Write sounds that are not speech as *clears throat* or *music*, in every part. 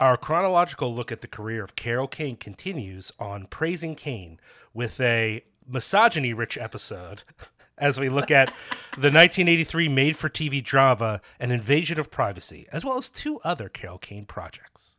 Our chronological look at the career of Carol Kane continues on Praising Kane with a misogyny rich episode *laughs* as we look at the *laughs* 1983 made for TV drama An Invasion of Privacy, as well as two other Carol Kane projects.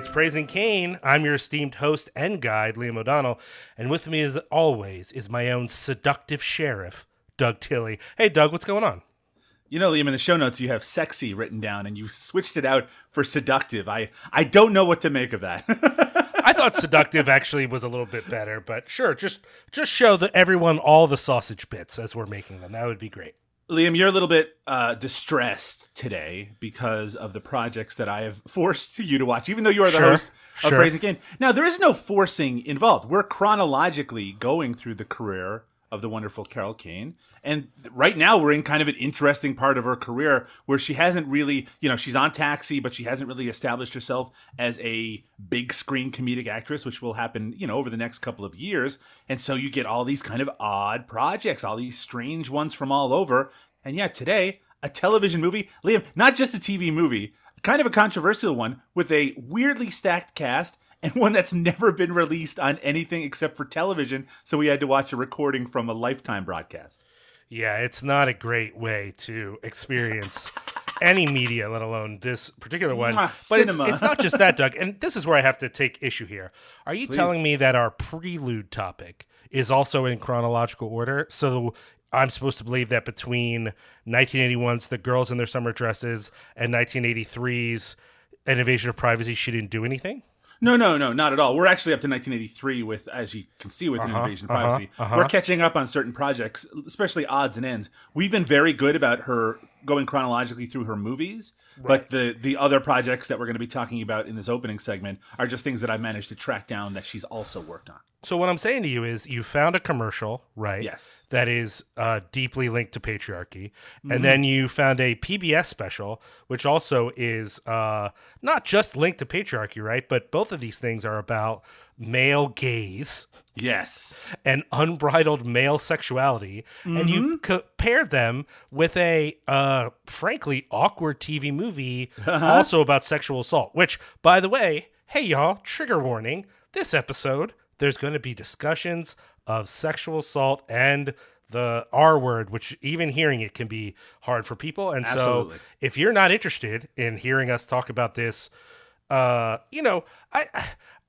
It's Praising Kane. I'm your esteemed host and guide, Liam O'Donnell. And with me, as always, is my own seductive sheriff, Doug Tilley. Hey, Doug, what's going on? You know, Liam, in the show notes, you have sexy written down and you switched it out for seductive. I, I don't know what to make of that. *laughs* I thought seductive actually was a little bit better, but sure, just just show the, everyone all the sausage bits as we're making them. That would be great. Liam, you're a little bit uh, distressed today because of the projects that I have *laughs* forced you to watch, even though you are the Sure, host of sure. Praising Kane. Now, there is no forcing involved. We're chronologically going through the career of the wonderful Carol Kane. And right now, we're in kind of an interesting part of her career where she hasn't really, you know, she's on Taxi, but she hasn't really established herself as a big screen comedic actress, which will happen, you know, over the next couple of years. And so you get all these kind of odd projects, all these strange ones from all over. And yet today, a television movie, Liam, not just a TV movie, kind of a controversial one with a weirdly stacked cast and one that's never been released on anything except for television. So we had to watch a recording from a lifetime broadcast. Yeah, it's not a great way to experience *laughs* any media, let alone this particular one. But it's, it's not just that, Doug. And this is where I have to take issue here. Are you telling me that our prelude topic is also in chronological order? So I'm supposed to believe that between 1981's The Girls in Their Summer Dresses and 1983's An Invasion of Privacy, she didn't do anything? No, no, no, not at all. We're actually up to 1983 with, as you can see, with an invasion of uh-huh, privacy. uh-huh. We're catching up on certain projects, especially odds and ends. We've been very good about her going chronologically through her movies, but the the other projects that we're going to be talking about in this opening segment are just things that I managed to track down that she's also worked on. So what I'm saying to you is you found a commercial, right? Yes. That is uh, deeply linked to patriarchy. Mm-hmm. And then you found a PBS special, which also is uh, not just linked to patriarchy, right? But both of these things are about male gaze Yes. and unbridled male sexuality. And you compare them with a, uh, frankly, awkward TV movie also about sexual assault, which, by the way, hey, y'all, trigger warning. This episode, there's going to be discussions of sexual assault and the R word, which even hearing it can be hard for people. And Absolutely. so, if you're not interested in hearing us talk about this, uh, you know, I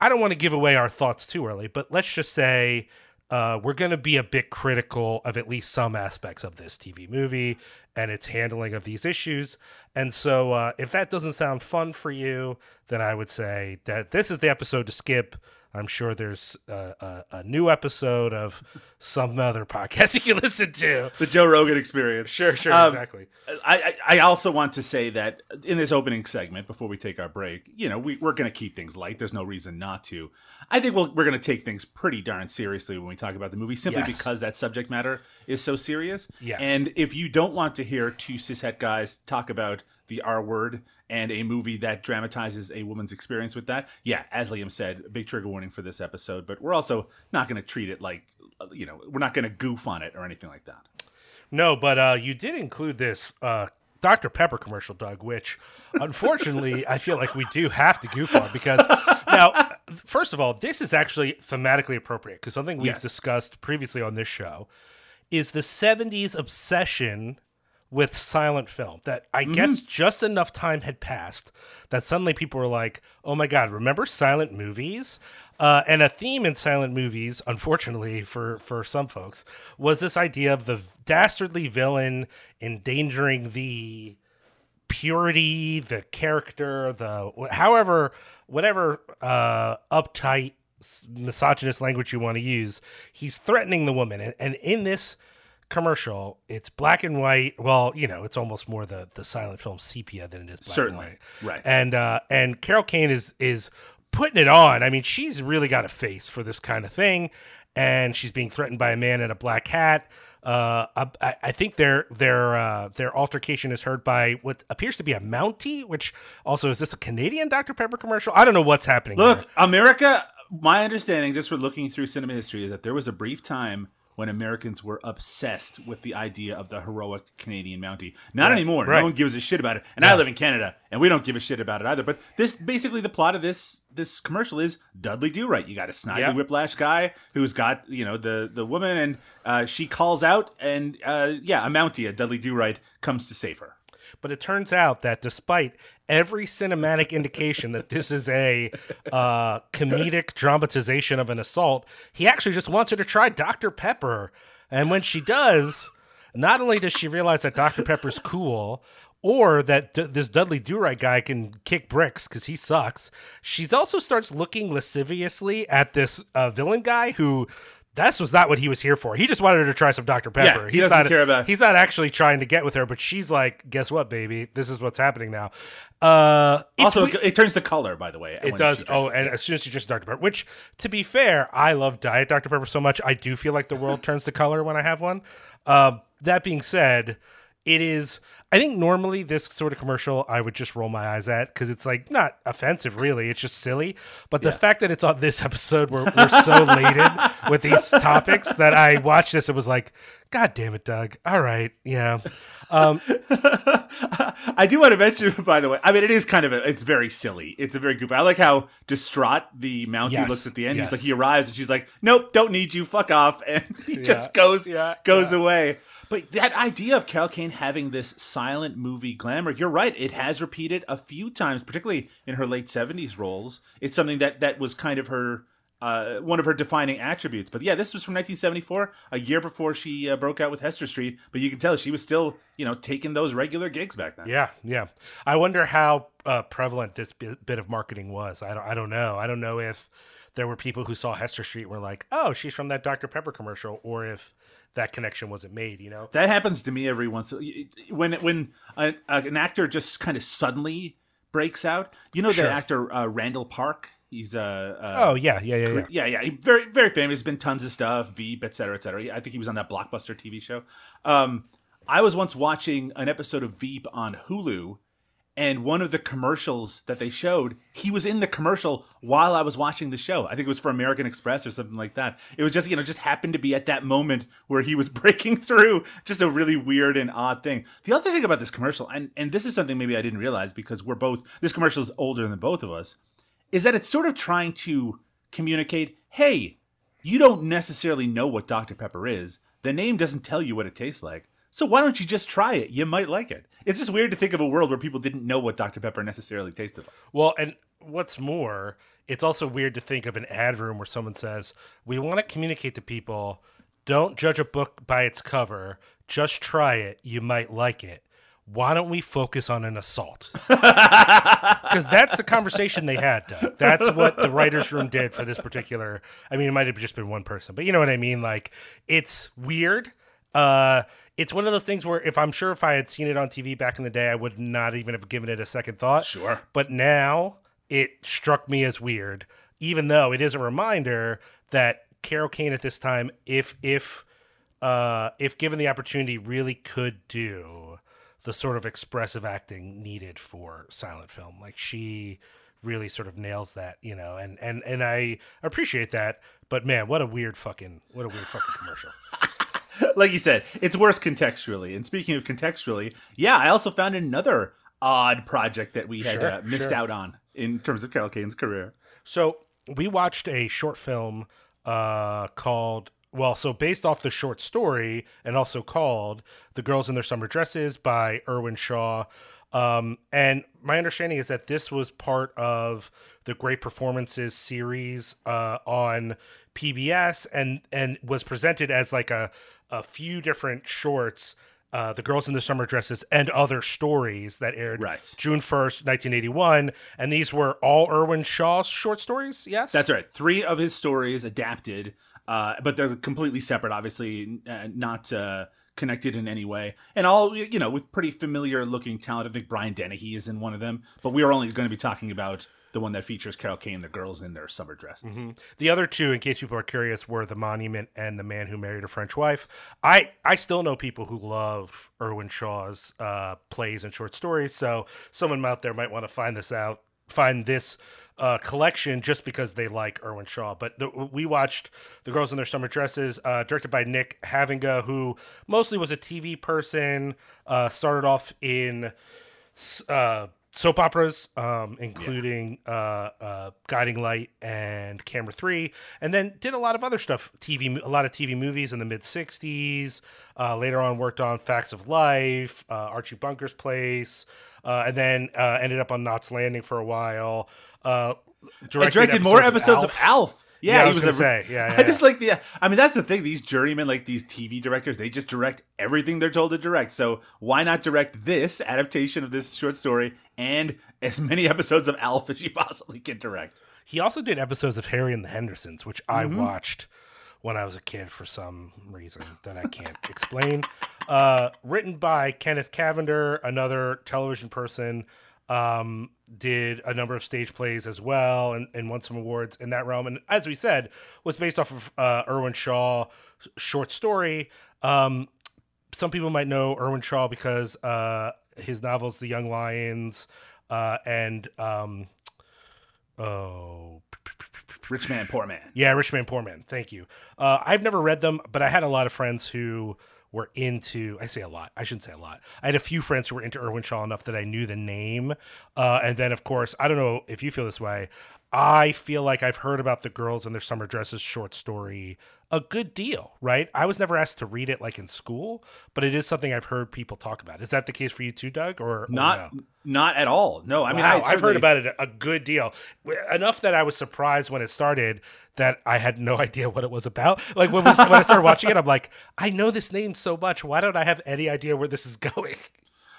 I don't want to give away our thoughts too early, but let's just say uh, we're going to be a bit critical of at least some aspects of this TV movie and its handling of these issues. And so, uh, if that doesn't sound fun for you, then I would say that this is the episode to skip. I'm sure there's a, a, a new episode of some other podcast *laughs* you can listen to. The Joe Rogan experience. Sure, sure, Um, exactly. I, I also want to say that in this opening segment, before we take our break, you know, we, we're going to keep things light. There's no reason not to. I think we'll, we're going to take things pretty darn seriously when we talk about the movie, simply Yes. because that subject matter is so serious. Yes. And if you don't want to hear two cishet guys talk about the R word and a movie that dramatizes a woman's experience with that, yeah, as Liam said, big trigger warning for this episode. But we're also not going to treat it like, you know, we're not going to goof on it or anything like that. No, but uh, you did include this uh, Dr. Pepper commercial, Doug, which unfortunately I feel like we do have to goof on because now, first of all, this is actually thematically appropriate because something we've Yes. discussed previously on this show is the 70s obsession with silent film that I guess just enough time had passed that suddenly people were like, oh my God, remember silent movies? Uh, and a theme in silent movies, unfortunately for, for some folks, was this idea of the dastardly villain endangering the purity, the character, the however, whatever uh, uptight, misogynist language you want to use, he's threatening the woman. And, and in this commercial. It's black and white. Well, you know, it's almost more the the silent film sepia than it is black Certainly. and Right. And uh, and Carol Kane is is putting it on. I mean, she's really got a face for this kind of thing, and she's being threatened by a man in a black hat. Uh, I, I think their their uh, their altercation is heard by what appears to be a Mountie, which also is this a Canadian Dr Pepper commercial? I don't know what's happening. Look, there. America. My understanding, just for looking through cinema history, is that there was a brief time when Americans were obsessed with the idea of the heroic Canadian Mountie. Not Right, anymore. right. No one gives a shit about it. And I live in Canada, and we don't give a shit about it either. But this, basically, the plot of this this commercial is Dudley Do Right. You got a snide Yeah. whiplash guy who's got you know the the woman, and uh, she calls out, and uh, yeah, a Mountie, a Dudley Do Right, comes to save her. But it turns out that despite every cinematic indication that this is a uh, comedic dramatization of an assault, he actually just wants her to try Dr. Pepper. And when she does, not only does she realize that Dr. Pepper's cool, or that D- this Dudley Do Right guy can kick bricks because he sucks, she's also starts looking lasciviously at this uh, villain guy who. This was not what he was here for. He just wanted her to try some Dr. Pepper. he doesn't not, care about- He's not actually trying to get with her, but she's like, "Guess what, baby? This is what's happening now." Uh, Also, we- it turns to color, by the way. it does. Oh, and as soon as she drinks Dr. Pepper, which, to be fair, I love Diet Dr. Pepper so much. I do feel like the world turns to color when I have one. Uh, that being said, it is. I think normally this sort of commercial I would just roll my eyes at because it's like not offensive, really. It's just silly. But the fact that it's on this episode, where we're so *laughs* laden with these topics that I watched this and was like, "God damn it, Doug! All right, yeah." Um, *laughs* I do want to mention, by the way, I mean, it is kind of a, it's very silly. It's a very goofy. I like how distraught the Mountie Yes, looks at the end. yes. He's like, he arrives and she's like, nope, don't need you, fuck off. *laughs* And he just goes, yeah, goes away. But that idea of Carol Kane having this silent movie glamour, you're right. It has repeated a few times, particularly in her late 70s roles. It's something that, that was kind of her, uh, one of her defining attributes. But yeah, this was from 1974, a year before she uh, broke out with Hester Street. But you can tell she was still, you know, taking those regular gigs back then. Yeah, yeah. I wonder how uh, prevalent this bit, of marketing was. I don't, I don't know. I don't know if there were people who saw Hester Street and were like, "Oh, she's from that Dr Pepper commercial," or if that connection wasn't made. You know? That happens to me every once when when a, an actor just kind of suddenly breaks out. You know Sure. the actor uh, Randall Park. He's uh, uh Oh yeah, yeah, yeah, yeah. yeah, yeah, he very very famous. He's been tons of stuff, Veep, et cetera, et cetera. I think he was on that blockbuster TV show. Um, I was once watching an episode of Veep on Hulu, and one of the commercials that they showed, he was in the commercial while I was watching the show. I think it was for American Express or something like that. It was just, you know, just happened to be at that moment where he was *laughs* breaking through. Just a really weird and odd thing. The other thing about this commercial, and and this is something maybe I didn't realize because we're both this commercial is older than both of us, is that it's sort of trying to communicate, hey, you don't necessarily know what Dr. Pepper is. The name doesn't tell you what it tastes like. So why don't you just try it? You might like it. It's just weird to think of a world where people didn't know what Dr. Pepper necessarily tasted like. Well, and what's more, it's also weird to think of an ad room where someone says, "We want to communicate to people, don't judge a book by its cover. Just try it. You might like it." Why don't we focus on an assault? *laughs* Because that's the conversation they had, Doug. That's what the writers' room did for this particular. I mean, it might have just been one person, but you know what I mean. Like, it's weird. Uh, it's one of those things where if I'm sure if I had seen it on TV back in the day, I would not even have given it a second thought. Sure. But now it struck me as weird, even though it is a reminder that Carol Kane at this time, if if uh, if given the opportunity, really could do the sort of expressive acting needed for silent film. Like she really sort of nails that, you know, and and and I appreciate that. But man, what a weird fucking what a weird fucking commercial. *laughs* *laughs* like you said, it's worse contextually. And speaking of contextually, yeah, I also found another odd project that we had Sure, uh, missed sure. out on in terms of Carol Kane's career. So we watched a short film uh, called well, so based off the short story and also called "The Girls in Their Summer Dresses" by Irwin Shaw. Um, and my understanding is that this was part of the Great Performances series uh, on PBS, and and was presented as like a a few different shorts. Uh, the girls in the summer dresses and other stories that aired Right. June 1st, 1981. And these were all Irwin Shaw's short stories, yes? That's right. Three of his stories adapted, uh, but they're completely separate, obviously, uh, not uh, connected in any way, and all you know with pretty familiar looking talent. I think Brian Dennehy is in one of them, but we are only going to be talking about the one that features Carol Kane, the girls in their summer dresses. Mm-hmm. The other two, in case people are curious, were The Monument and The Man Who Married a French Wife. I, I still know people who love Irwin Shaw's uh, plays and short stories, so someone out there might want to find this out, find this uh, collection just because they like Irwin Shaw. But the, we watched The Girls in Their Summer Dresses, uh, directed by Nick Havinga, who mostly was a TV person, uh, started off in uh, soap operas, um, including yeah. uh, uh, Guiding Light and Camera Three, and then did a lot of other stuff. TV, a lot of TV movies in the mid '60s. Uh, later on, worked on Facts of Life, uh, Archie Bunker's Place, uh, and then uh, ended up on Knots Landing for a while. directed, directed more episodes of Alf. Of Alf. Yeah, yeah he was, was a, say. Yeah, *laughs* yeah, I just like the. I mean, that's the thing. These journeymen, like these TV directors, they just direct everything they're told to direct. So why not direct this adaptation of this short story and as many *laughs* episodes of Alf as you possibly can direct? He also did episodes of Harry and the Hendersons, which I mm-hmm. watched when I was a kid for some reason that I can't *laughs* explain. Uh, written by Kenneth Cavender, another television person um, did a number of stage plays as well and, and, won some awards in that realm. And as we said, was based off of uh, Irwin Shaw short story. Um, some people might know Irwin Shaw because uh, his novels, The Young Lions, uh, and um, oh, Rich Man, Poor Man. Yeah, Rich Man, Poor Man. Thank you. Uh, I've never read them, but I had a lot of friends who were into I say a lot. I shouldn't say a lot. I had a few friends who were into Irwin Shaw enough that I knew the name. Uh, and then of course, I don't know if you feel this way. I feel like I've heard about the girls in their summer dresses short story a good deal, right? I was never asked to read it like in school, but it is something I've heard people talk about. Is that the case for you too, Doug? Or, not? no? Not at all. No, I mean wow, I've heard about it a good deal, enough that I was surprised when it started that I had no *laughs* idea what it was about. Like when, we, when I started watching it, I'm like, I know this name so much. Why don't I have any idea where this is *laughs* going?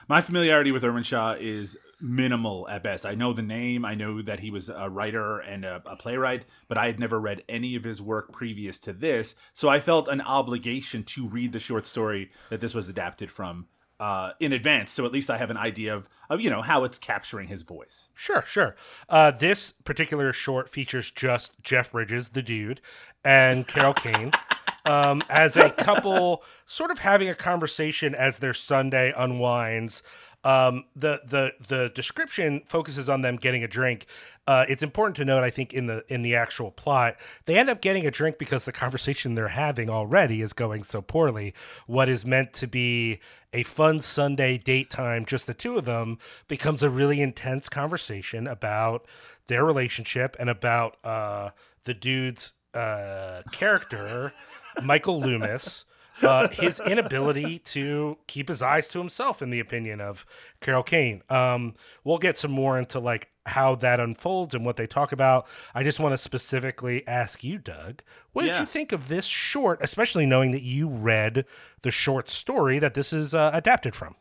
My familiarity with Irwin Shaw is minimal at best. I know the name, I know that he was a writer and a, a, playwright, but I had never read any of his work previous to this. So I felt an obligation to read the short story that this was adapted from uh, in advance. So at least I have an idea of, of you know how it's capturing his voice. Sure, sure. Uh, this particular short features just Jeff Bridges, the dude, and Carol Kane. *laughs* Um, as a couple sort of having a conversation as their Sunday unwinds um, the the the description focuses on them getting a drink. Uh, it's important to note, I think, in the in the actual plot, they end up getting a drink because the conversation they're having already is going so poorly. What is meant to be a fun Sunday date time, just the two of them, becomes a really intense conversation about their relationship and about uh, the dude's uh, character, Michael Loomis uh, his inability to keep his eyes to himself, in the opinion of Carol Kane. Um, we'll get some more into like how that unfolds and what they talk about. I just want to specifically ask you, Doug, what did yeah. you think of this short, especially knowing that you read the short story that this is uh, adapted from?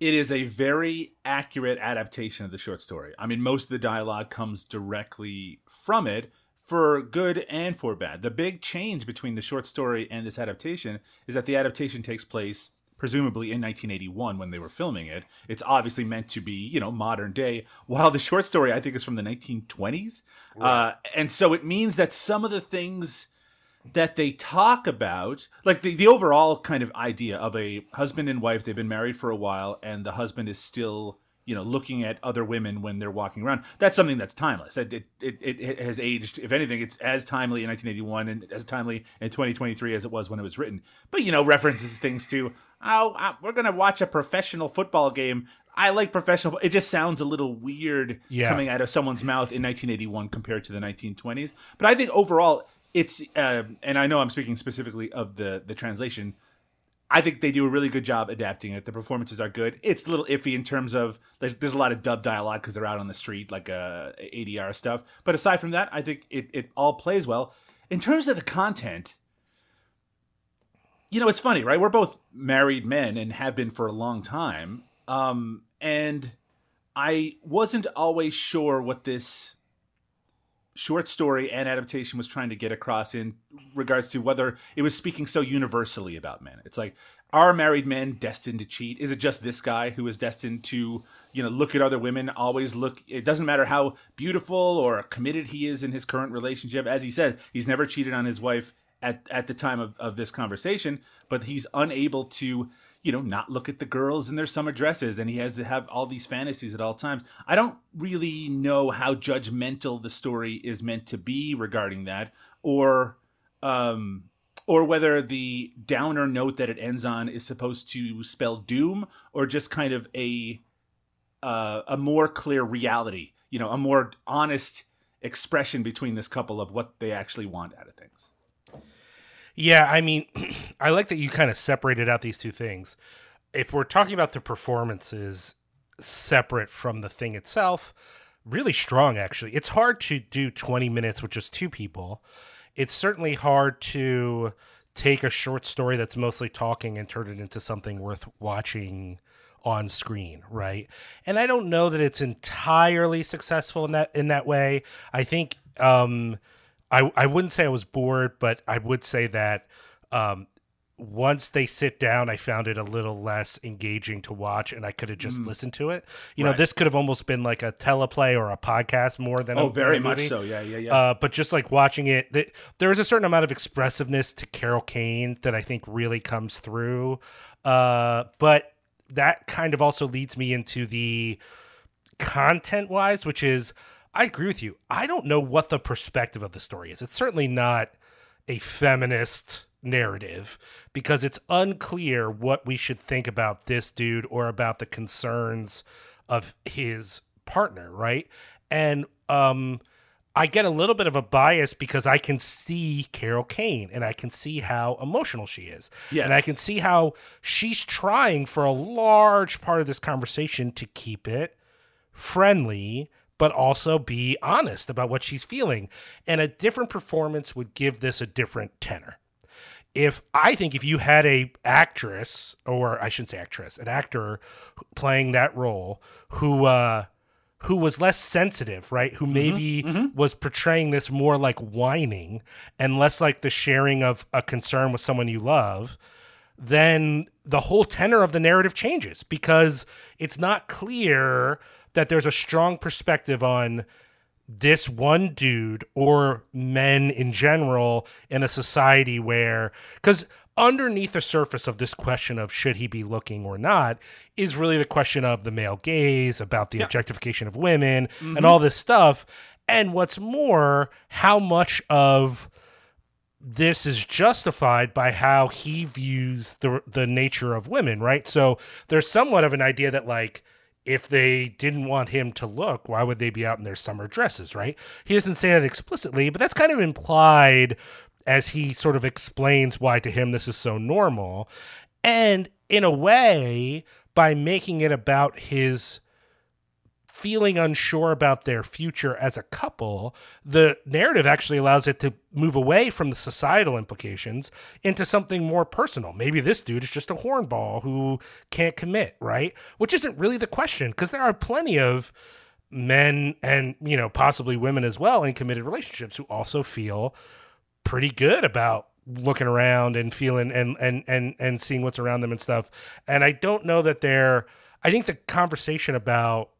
It is a very accurate adaptation of the short story. I mean, most of the dialogue comes directly from it for good and for bad. The big change between the short story and this adaptation is that the adaptation takes place presumably in 1981 when they were filming it. It's obviously meant to be, you know, modern day, while the short story I think is from the 1920s. Right. Uh, and so it means that some of the things that they talk about, like the, the overall kind of idea of a husband and wife, they've been married for a while, and the husband is still you know looking at other women when they're walking around. That's something that's timeless. It, it, it, it, has aged. If anything it's as timely in 1981 and as timely in 2023 as it was when it was written. But you know references things to oh uh, we're gonna watch a professional football game. I like professional it just sounds a little weird yeah. coming out of someone's mouth in 1981 compared to the 1920s but i think overall it's uh, and i know i'm speaking specifically of the the translation I think they do a really good job adapting it. The performances are good. It's a little iffy in terms of there's, there's a lot of dub dialogue because they're out on the street, like uh, ADR stuff. But aside from that, I think it, it all plays well. In terms of the content, you know, it's funny, right? We're both married men and have been for a long time. Um, and I wasn't always sure what this short story and adaptation was trying to get across in regards to whether it was speaking so universally about men. It's like are married men destined to cheat? Is it just this guy who is destined to, you know, look at other women, always look it doesn't matter how beautiful or committed he is in his current relationship. As he said, he's never cheated on his wife at, at the time of, of this conversation, but he's unable to, you know, not look at the girls in their summer dresses and he has to have all these fantasies at all times. I don't really know how judgmental the story is meant to be regarding that or um or whether the downer note that it ends on is supposed to spell doom or just kind of a uh, a more clear reality, you know, a more honest expression between this couple of what they actually want out of things. Yeah, I mean, *clears throat* I like that you kind of separated out these two things. If we're talking about the performances separate from the thing itself, really strong actually. It's hard to do 20 minutes with just two people it's certainly hard to take a short story that's mostly talking and turn it into something worth watching on screen, right? And I don't know that it's entirely successful in that in that way. I think um I I wouldn't say I was bored, but I would say that um once they sit down, I found it a little less engaging to watch, and I could have just mm. listened to it. You right. know, this could have almost been like a teleplay or a podcast more than oh, a, very a much so. Yeah, yeah, yeah. Uh, but just like watching it, th- there is a certain amount of expressiveness to Carol Kane that I think really comes through. Uh, but that kind of also leads me into the content wise, which is I agree with you. I don't know what the perspective of the story is. It's certainly not a feminist narrative because it's unclear what we should think about this dude or about the concerns of his partner, right? And um I get a little bit of a bias because I can see Carol Kane and I can see how emotional she is. Yes. And I can see how she's trying for a large part of this conversation to keep it friendly, but also be honest about what she's feeling. And a different performance would give this a different tenor if I think if you had a actress or I shouldn't say actress, an actor playing that role who uh who was less sensitive, right? Who mm-hmm, maybe mm-hmm. was portraying this more like whining and less like the sharing of a concern with someone you love, then the whole tenor of the narrative changes because it's not clear that there's a strong perspective on this one dude or men in general in a society where because underneath the surface of this question of should he be looking or not is really the question of the male gaze about the yeah. objectification of women mm-hmm. and all this stuff and what's more how much of this is justified by how he views the the nature of women right so there's somewhat of an idea that like if they didn't want him to look, why would they be out in their summer dresses, right? He doesn't say that explicitly, but that's kind of implied as he sort of explains why to him this is so normal. And in a way, by making it about his feeling unsure about their future as a couple, the narrative actually allows it to move away from the societal implications into something more personal. Maybe this dude is just a hornball who can't commit, right? Which isn't really the question because there are plenty of men and, you know, possibly women as well in committed relationships who also feel pretty good about looking around and feeling and and and and seeing what's around them and stuff. And I don't know that they're I think the conversation about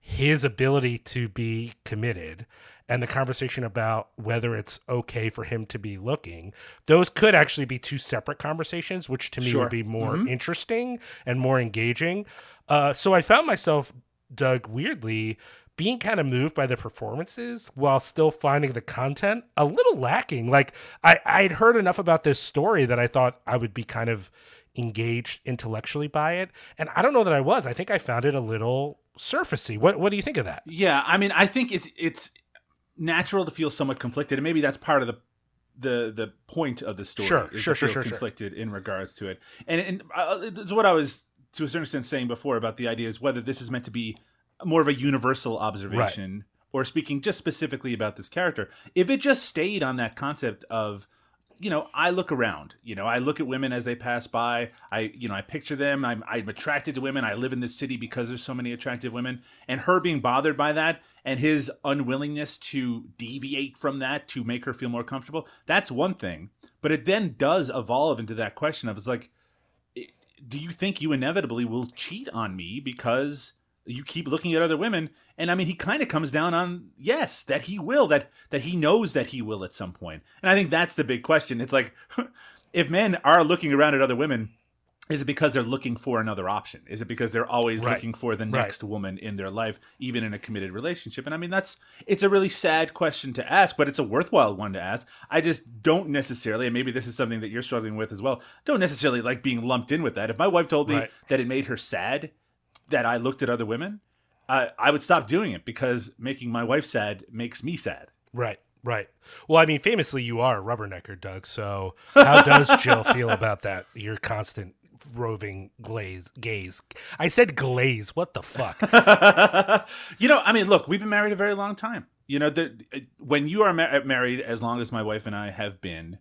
his ability to be committed and the conversation about whether it's okay for him to be looking those could actually be two separate conversations which to me sure. would be more mm-hmm. interesting and more engaging uh, so i found myself doug weirdly being kind of moved by the performances while still finding the content a little lacking like i i'd heard enough about this story that i thought i would be kind of engaged intellectually by it and i don't know that i was i think i found it a little surfacey. What what do you think of that? Yeah, I mean, I think it's it's natural to feel somewhat conflicted, and maybe that's part of the the the point of the story. Sure, sure, sure, sure, conflicted sure. in regards to it, and and uh, it's what I was to a certain extent saying before about the idea is whether this is meant to be more of a universal observation right. or speaking just specifically about this character. If it just stayed on that concept of you know, I look around. You know, I look at women as they pass by. I, you know, I picture them. I'm, I'm attracted to women. I live in this city because there's so many attractive women. And her being bothered by that and his unwillingness to deviate from that to make her feel more comfortable, that's one thing. But it then does evolve into that question of it's like, do you think you inevitably will cheat on me because you keep looking at other women and i mean he kind of comes down on yes that he will that that he knows that he will at some point and i think that's the big question it's like *laughs* if men are looking around at other women is it because they're looking for another option is it because they're always Right. looking for the Right. next woman in their life even in a committed relationship and i mean that's it's a really sad question to ask but it's a worthwhile one to ask i just don't necessarily and maybe this is something that you're struggling with as well don't necessarily like being lumped in with that if my wife told me Right. that it made her sad that I looked at other women, I I would stop doing it because making my wife sad makes me sad. Right, right. Well, I mean, famously, you are a rubbernecker, Doug. So, how does Jill feel *laughs* about that? Your constant roving glaze gaze. I said glaze. What the fuck? *laughs* you know, I mean, look, we've been married a very long time. You know, the, when you are ma- married as long as my wife and I have been,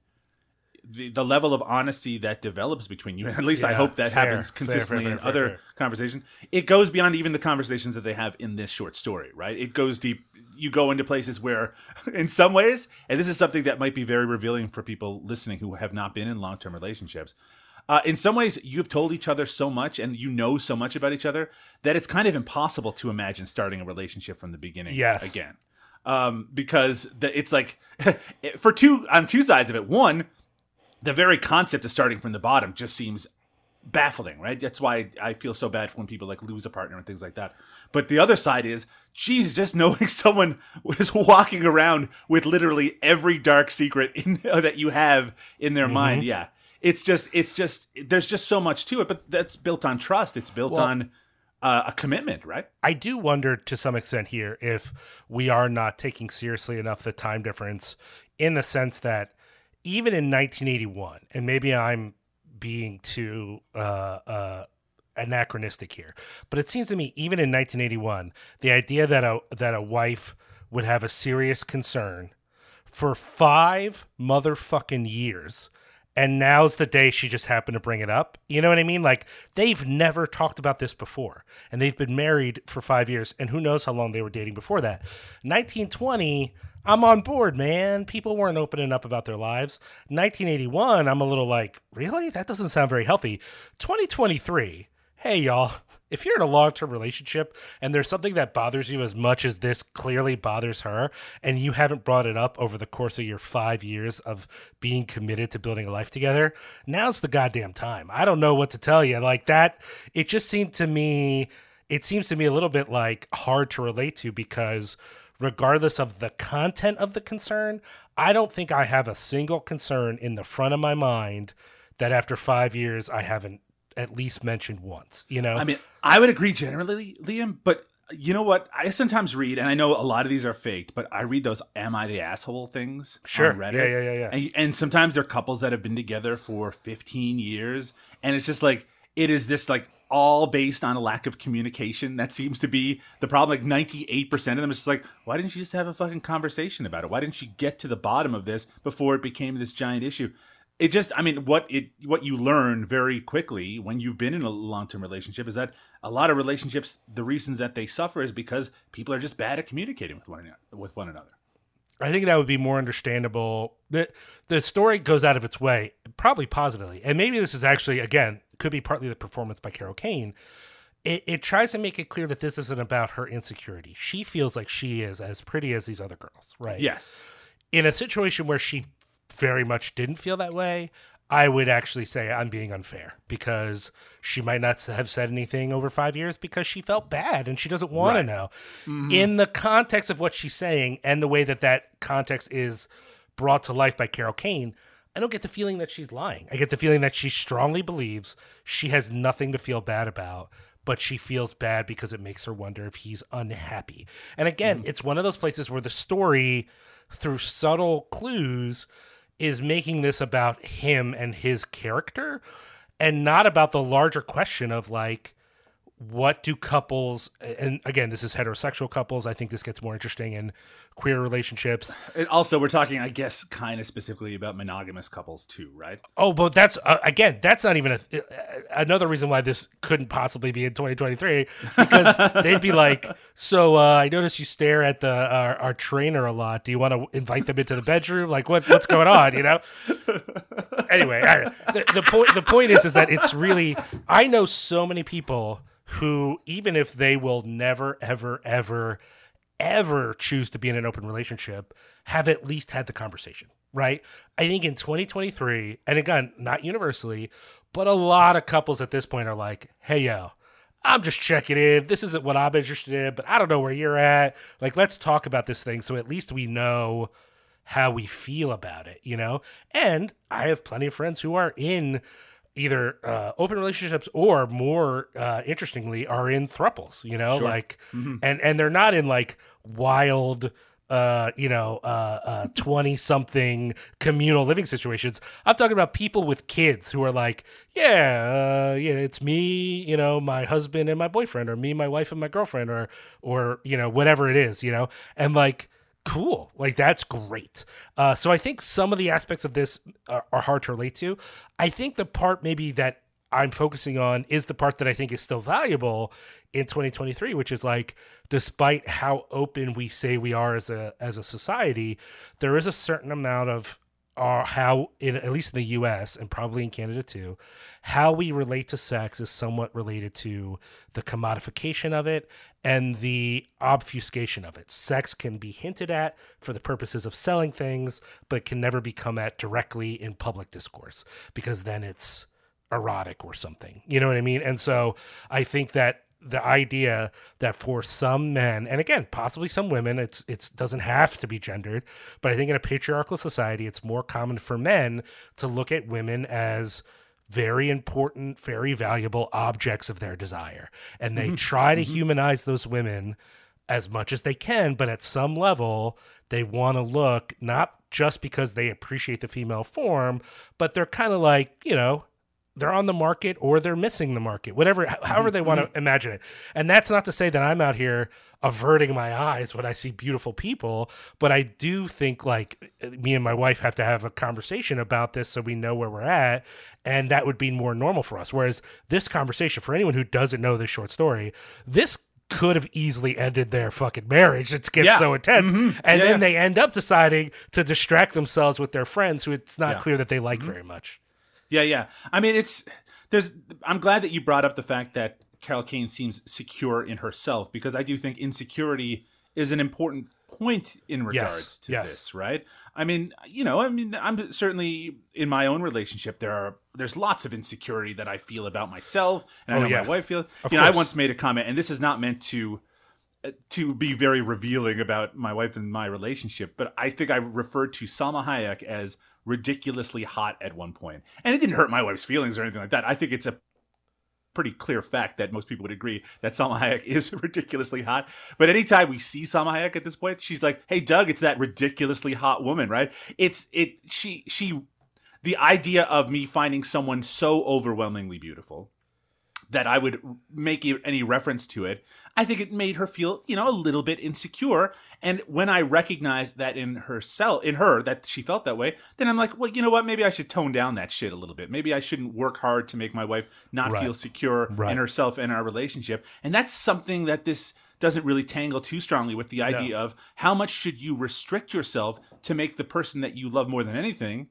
the, the level of honesty that develops between you, *laughs* at least I hope that fair, happens consistently fair, in fair, other fair. conversations, it goes beyond even the conversations that they have in this short story, right? It goes deep. You go into places where, *laughs* in some ways, and this is something that might be very revealing for people listening who have not been in long term relationships. Uh, in some ways, you've told each other so much and you know so much about each other that it's kind of impossible to imagine starting a relationship from the beginning Yes. again. Um, because the, it's like, *laughs* for two, on two sides of it, one, the very concept of starting from the bottom just seems baffling, right? That's why I feel so bad when people like lose a partner and things like that. But the other side is, geez, just *laughs* knowing someone was walking around with literally every dark secret in, *laughs* that you have in their mind. Yeah, it's just, it's just, there's just so much to it. But that's built on trust. It's built Well- on uh, a commitment, right? I do wonder to some extent here if we are not taking seriously enough the time difference in the sense that even in 1981, and maybe I'm being too uh, uh, anachronistic here, but it seems to me even in 1981, the idea that a that a wife would have a serious concern for five motherfucking years. And now's the day she just happened to bring it up. You know what I mean? Like they've never talked about this before. And they've been married for five years. And who knows how long they were dating before that. 1920, I'm on board, man. People weren't opening up about their lives. 1981, I'm a little like, really? That doesn't sound very healthy. 2023, hey, y'all. If you're in a long term relationship and there's something that bothers you as much as this clearly bothers her, and you haven't brought it up over the course of your five years of being committed to building a life together, now's the goddamn time. I don't know what to tell you. Like that, it just seemed to me, it seems to me a little bit like hard to relate to because regardless of the content of the concern, I don't think I have a single concern in the front of my mind that after five years I haven't at least mentioned once. You know, I mean, I would agree generally, Liam, but you know what? I sometimes read, and I know a lot of these are faked, but I read those "Am I the asshole?" things Sure. on Reddit. Yeah, yeah, yeah, yeah. And, and sometimes they're couples that have been together for 15 years, and it's just like it is this like all based on a lack of communication. That seems to be the problem. Like 98 percent of them is just like, why didn't you just have a fucking conversation about it? Why didn't you get to the bottom of this before it became this giant issue? It just i mean what it what you learn very quickly when you've been in a long-term relationship is that a lot of relationships the reasons that they suffer is because people are just bad at communicating with one another with one another I think that would be more understandable. The the story goes out of its way, probably positively, and maybe this is actually again could be partly the performance by Carol Kane. It, it tries to make it clear that this isn't about her insecurity. She feels like she is as pretty as these other girls, right? yes In a situation where she very much didn't feel that way, I would actually say I'm being unfair because she might not have said anything over five years because she felt bad and she doesn't want to know. Mm-hmm. In the context of what she's saying and the way that that context is brought to life by Carol Kane, I don't get the feeling that she's lying. I get the feeling that she strongly believes she has nothing to feel bad about, but she feels bad because it makes her wonder if he's unhappy. And again, mm-hmm. it's one of those places where the story, through subtle clues, is making this about him and his character and not about the larger question of like what do couples and again this is heterosexual couples i think this gets more interesting in queer relationships. And also, we're talking, I guess, kind of specifically about monogamous couples too, right? oh but that's uh, again that's not even a, uh, another reason why this couldn't possibly be in 2023 because *laughs* they'd be like so uh, i noticed you stare at the our, our trainer a lot. Do you want to invite them into the bedroom? Like what what's going on? You know? Anyway I, the, the point the point is is that it's really i know so many people who even if they will never ever ever ever choose to be in an open relationship have at least had the conversation right i think in 2023 and again not universally but a lot of couples at this point are like hey yo I'm just checking in. This isn't what I'm interested in, but I don't know where you're at. Like, let's talk about this thing so at least we know how we feel about it, you know? And I have plenty of friends who are in either uh, open relationships or more uh, interestingly are in thruples, you know, like, and, and they're not in like wild, uh, you know, uh, *laughs* 20 something communal living situations. I'm talking about people with kids who are like, yeah, uh, yeah, it's me, you know, my husband and my boyfriend, or me, my wife and my girlfriend, or, or, you know, whatever it is, you know, and like, cool. Like that's great. Uh, so i think some of the aspects of this are, are hard to relate to. I think the part maybe that i'm focusing on is the part that i think is still valuable in 2023 which is like despite how open we say we are as a as a society there is a certain amount of our how in at least in the US and probably in Canada too, how we relate to sex is somewhat related to the commodification of it and the obfuscation of it. Sex can be hinted at for the purposes of selling things, but can never be come at directly in public discourse because then it's erotic or something. You know what I mean? And so I think that the idea that for some men and again possibly some women it's it doesn't have to be gendered but i think in a patriarchal society it's more common for men to look at women as very important very valuable objects of their desire. And they mm-hmm. try to mm-hmm. humanize those women as much as they can but at some level they want to look not just because they appreciate the female form but they're kind of like you know they're on the market or they're missing the market, whatever, however they want to imagine it. And that's not to say that I'm out here averting my eyes when I see beautiful people, but I do think like me and my wife have to have a conversation about this so we know where we're at. And that would be more normal for us. Whereas this conversation, for anyone who doesn't know this short story, this could have easily ended their fucking marriage. It gets Yeah. so intense. And Yeah, then yeah. they end up deciding to distract themselves with their friends who it's not. Mm-hmm. clear that they like very much. Yeah, yeah. I mean, it's there's. I'm glad that you brought up the fact that Carol Kane seems secure in herself because I do think insecurity is an important point in regards to yes. this, right? I mean, you know, I mean, I'm certainly in my own relationship. There are there's lots of insecurity that I feel about myself, and I Oh, know yeah. my wife feels. Of you know, I once made a comment, and this is not meant to uh, to be very revealing about my wife and my relationship, but I think I referred to Salma Hayek as ridiculously hot at one point. And it didn't hurt my wife's feelings or anything like that. I think it's a pretty clear fact that most people would agree that Salma Hayek *laughs* is ridiculously hot. But anytime we see Salma Hayek at this point, she's like, "Hey Doug, it's that ridiculously hot woman, right?" It's it she she the idea of me finding someone so overwhelmingly beautiful that I would make any reference to it, I think it made her feel, you know, a little bit insecure. And when I recognized that in herself, in her, that she felt that way, then I'm like, well, you know what? Maybe I should tone down that shit a little bit. Maybe I shouldn't work hard to make my wife not Right. feel secure Right. in herself and our relationship. And that's something that this doesn't really tangle too strongly with the idea of how much should you restrict yourself to make the person that you love more than anything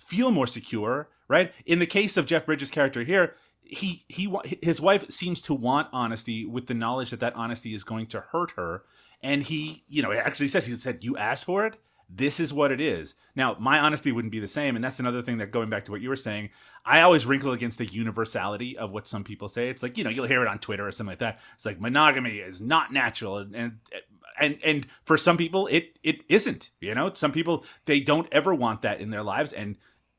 feel more secure, right? In the case of Jeff Bridges' character here, he he his wife seems to want honesty with the knowledge that that honesty is going to hurt her, and he you know actually says he said you asked for it. This is what it is. Now, my honesty wouldn't be the same, and that's another thing that going back to what you were saying, I always wrinkle against the universality of what some people say. It's like you know you'll hear it on Twitter or something like that. It's like monogamy is not natural, and and and, and for some people it it isn't. You know, some people they don't ever want that in their lives, and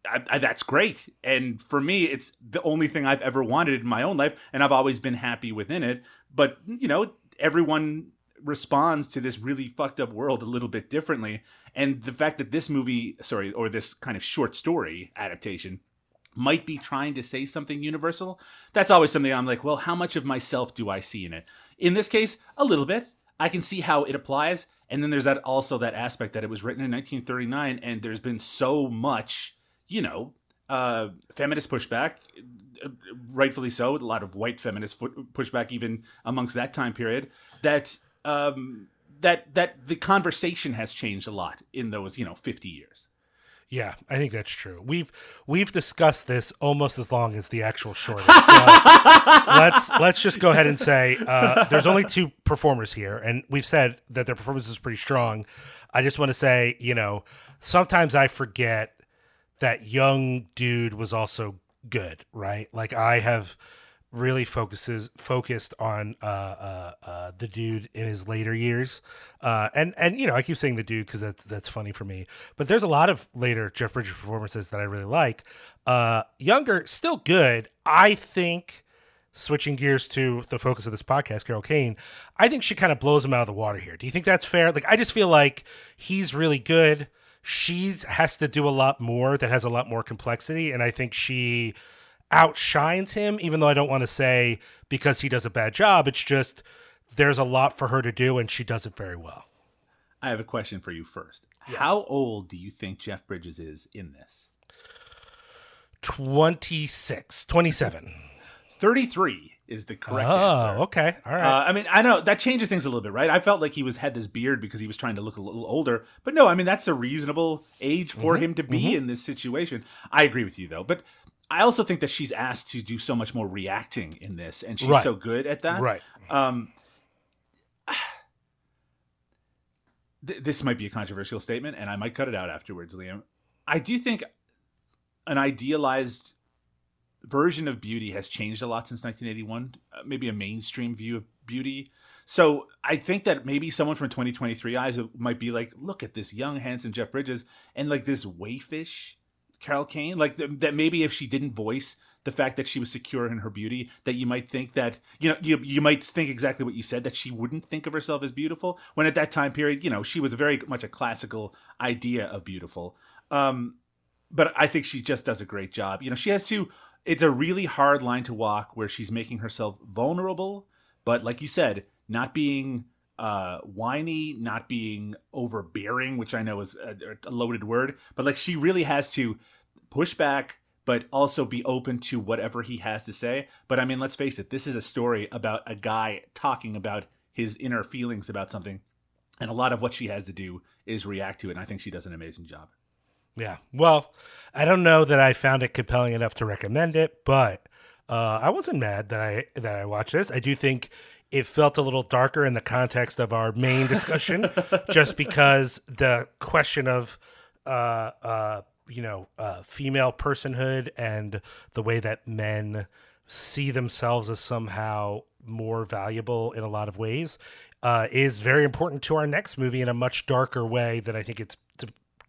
I, I, that's great. And for me, it's the only thing I've ever wanted in my own life, and I've always been happy within it. But you know, everyone responds to this really fucked up world a little bit differently. And the fact that this movie, sorry, or this kind of short story adaptation might be trying to say something universal, that's always something I'm like, well, how much of myself do I see in it? In this case, a little bit. I can see how it applies. And then there's that also that aspect that it was written in 1939 and there's been so much, you know, uh, feminist pushback, uh, rightfully so, a lot of white feminist pushback even amongst that time period that um, that that the conversation has changed a lot in those, you know, 50 years. Yeah, I think that's true. We've we've discussed this almost as long as the actual *laughs* short. So let's let's just go ahead and say uh, there's only two performers here, and we've said that their performance is pretty strong. I just want to say, you know, sometimes I forget that young dude was also good, right? Like I have really focuses focused on uh, uh, uh, the dude in his later years, uh, and and you know I keep saying the dude because that's that's funny for me. But there's a lot of later Jeff Bridges performances that I really like. Uh, younger, still good. I think. Switching gears to the focus of this podcast, Carol Kane, I think she kind of blows him out of the water here. Do you think that's fair? Like, I just feel like he's really good. She's has to do a lot more that has a lot more complexity, and I think she outshines him, even though I don't want to say because he does a bad job. It's just there's a lot for her to do, and she does it very well. I have a question for you first. Yes. How old do you think Jeff Bridges is in this? 26, 27. 33 is the correct oh, answer. okay. All right. Uh, I mean, I know that changes things a little bit, right? I felt like he was had this beard because he was trying to look a little older, but no, I mean that's a reasonable age for mm-hmm. him to be mm-hmm. in this situation. I agree with you though, but I also think that she's asked to do so much more reacting in this, and she's right. so good at that. Right. Um, *sighs* th- this might be a controversial statement, and I might cut it out afterwards, Liam. I do think an idealized version of beauty has changed a lot since 1981. Uh, maybe a mainstream view of beauty. So I think that maybe someone from 2023 eyes might be like, look at this young, handsome Jeff Bridges, and like this waifish Carol Kane? Like th- that maybe if she didn't voice the fact that she was secure in her beauty, that you might think that you know you you might think exactly what you said that she wouldn't think of herself as beautiful when at that time period you know she was very much a classical idea of beautiful. Um, but I think she just does a great job. You know, she has to. It's a really hard line to walk where she's making herself vulnerable, but like you said, not being uh, whiny, not being overbearing, which I know is a, a loaded word, but like she really has to push back, but also be open to whatever he has to say. But I mean, let's face it, this is a story about a guy talking about his inner feelings about something. And a lot of what she has to do is react to it. And I think she does an amazing job. Yeah. Well, I don't know that I found it compelling enough to recommend it, but uh, I wasn't mad that I that I watched this. I do think it felt a little darker in the context of our main discussion, *laughs* just because the question of, uh, uh, you know, uh, female personhood and the way that men see themselves as somehow more valuable in a lot of ways uh, is very important to our next movie in a much darker way than I think it's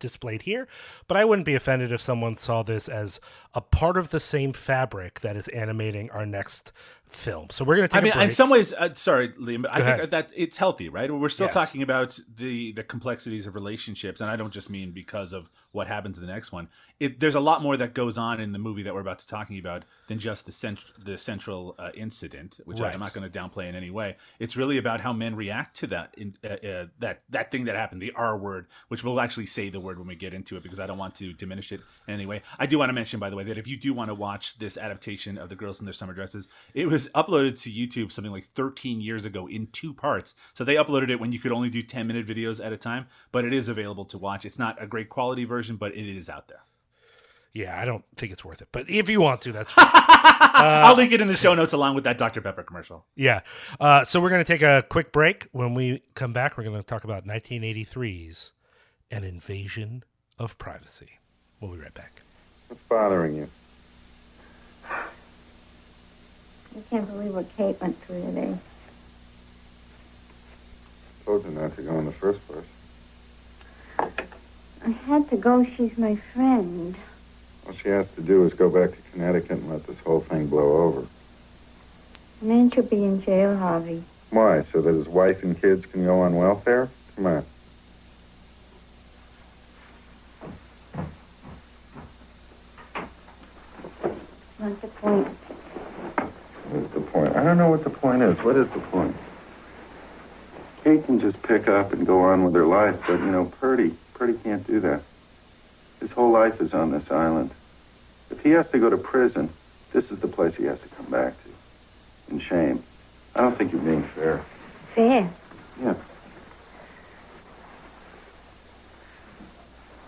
displayed here. But I wouldn't be offended if someone saw this as a part of the same fabric that is animating our next film. So we're going to take. I mean, in some ways, uh, sorry, Liam, but I ahead. think that it's healthy, right? We're still yes. talking about the the complexities of relationships, and I don't just mean because of what happens in the next one. It, there's a lot more that goes on in the movie that we're about to talking about than just the cent- the central uh, incident, which right. I'm not going to downplay in any way. It's really about how men react to that in, uh, uh, that that thing that happened, the R word, which we'll actually say the word when we get into it because I don't want to diminish it in any way. I do want to mention, by the way, that if you do want to watch this adaptation of the girls in their summer dresses, it was uploaded to YouTube something like 13 years ago in two parts. So they uploaded it when you could only do 10 minute videos at a time, but it is available to watch. It's not a great quality version version, but it is out there. Yeah, I don't think it's worth it. But if you want to, that's fine. *laughs* uh, I'll link it in the show notes along with that Dr. Pepper commercial. Yeah. Uh, so we're going to take a quick break. When we come back, we're going to talk about 1983's An Invasion of Privacy. We'll be right back. What's bothering you? I can't believe what Kate went through today. I told you not to go in the first place. I had to go. She's my friend. All she has to do is go back to Connecticut and let this whole thing blow over. Man she should be in jail, Harvey. Why? So that his wife and kids can go on welfare? Come on. Don't know what the point is. What is the point? Kate can just pick up and go on with her life, but, you know, Purdy, Purdy can't do that. His whole life is on this island. If he has to go to prison, this is the place he has to come back to. In shame. I don't think you're being fair. Fair. Yeah.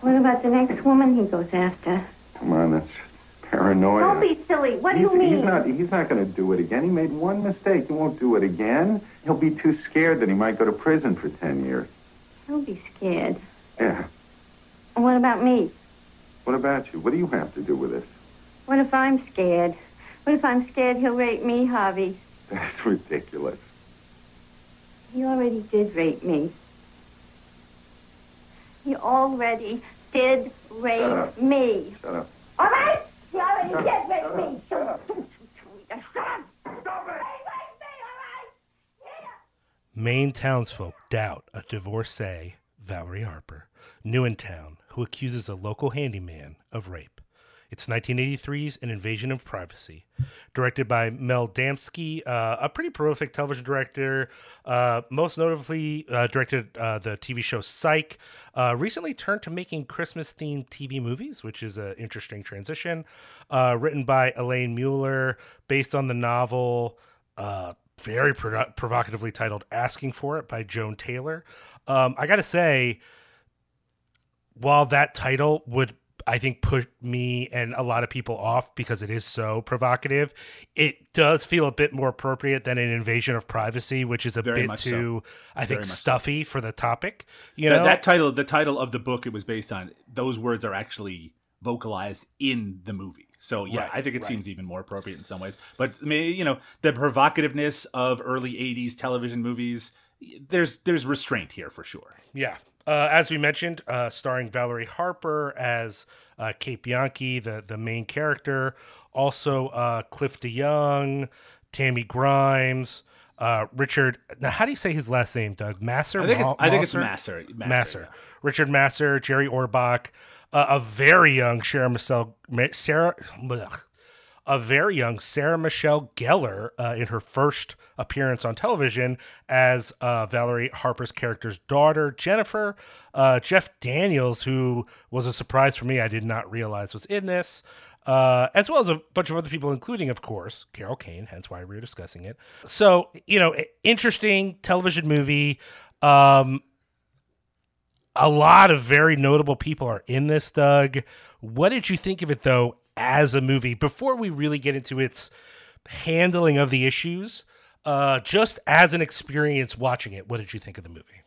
What about the next woman he goes after? Come on, that's paranoia. Don't be silly. What do you mean? He's not, he's not going to do it again. He made one mistake. He won't do it again. He'll be too scared that he might go to prison for 10 years. He'll be scared. Yeah. What about me? What about you? What do you have to do with this? What if I'm scared? What if I'm scared he'll rape me, Harvey? That's ridiculous. He already did rape me. He already did rape Shut me. Shut up. All right? He already did up. rape me. up. Shut. Don't you tell me that. Shut up. Stop it. He raped me, all right? Yeah. Maine townsfolk doubt a divorcee, Valerie Harper, new in town, who accuses a local handyman of rape. It's 1983's An Invasion of Privacy, directed by Mel Damsky, uh, a pretty prolific television director. Uh, most notably, uh, directed uh, the TV show Psych. Uh, recently turned to making Christmas-themed TV movies, which is an interesting transition. Uh, written by Elaine Mueller, based on the novel very provocatively titled "Asking for It" by Joan Taylor. Um, I gotta say, while that title would I think put me and a lot of people off because it is so provocative, it does feel a bit more appropriate than an invasion of privacy, which is a Very bit much so. too, I think, much so. stuffy for the topic. You that, know, that title, the title of the book it was based on, those words are actually vocalized in the movie. So yeah, Right, I think it right. seems even more appropriate in some ways. But I mean, you know, the provocativeness of early '80s television movies, there's there's restraint here for sure. Yeah. Uh, as we mentioned, uh, starring Valerie Harper as uh, Kate Bianchi, the, the main character. Also, uh, Cliff DeYoung, Tammy Grimes, uh, Richard. Now, how do you say his last name, Doug? Masser? I think it's, Ma- I think it's Masser? Masser. Masser. yeah. Richard Masur, Jerry Orbach, uh, a very young Sarah Michelle, Sarah, blech. A very young Sarah Michelle Gellar uh, in her first appearance on television as uh, Valerie Harper's character's daughter, Jennifer. Uh, Jeff Daniels, who was a surprise for me, I did not realize was in this. Uh, as well as a bunch of other people, including, of course, Carol Kane, hence why we were discussing it. So, you know, interesting television movie. Um, a lot of very notable people are in this, Doug. What did you think of it, though, as a movie? Before we really get into its handling of the issues, uh, just as an experience watching it, what did you think of the movie?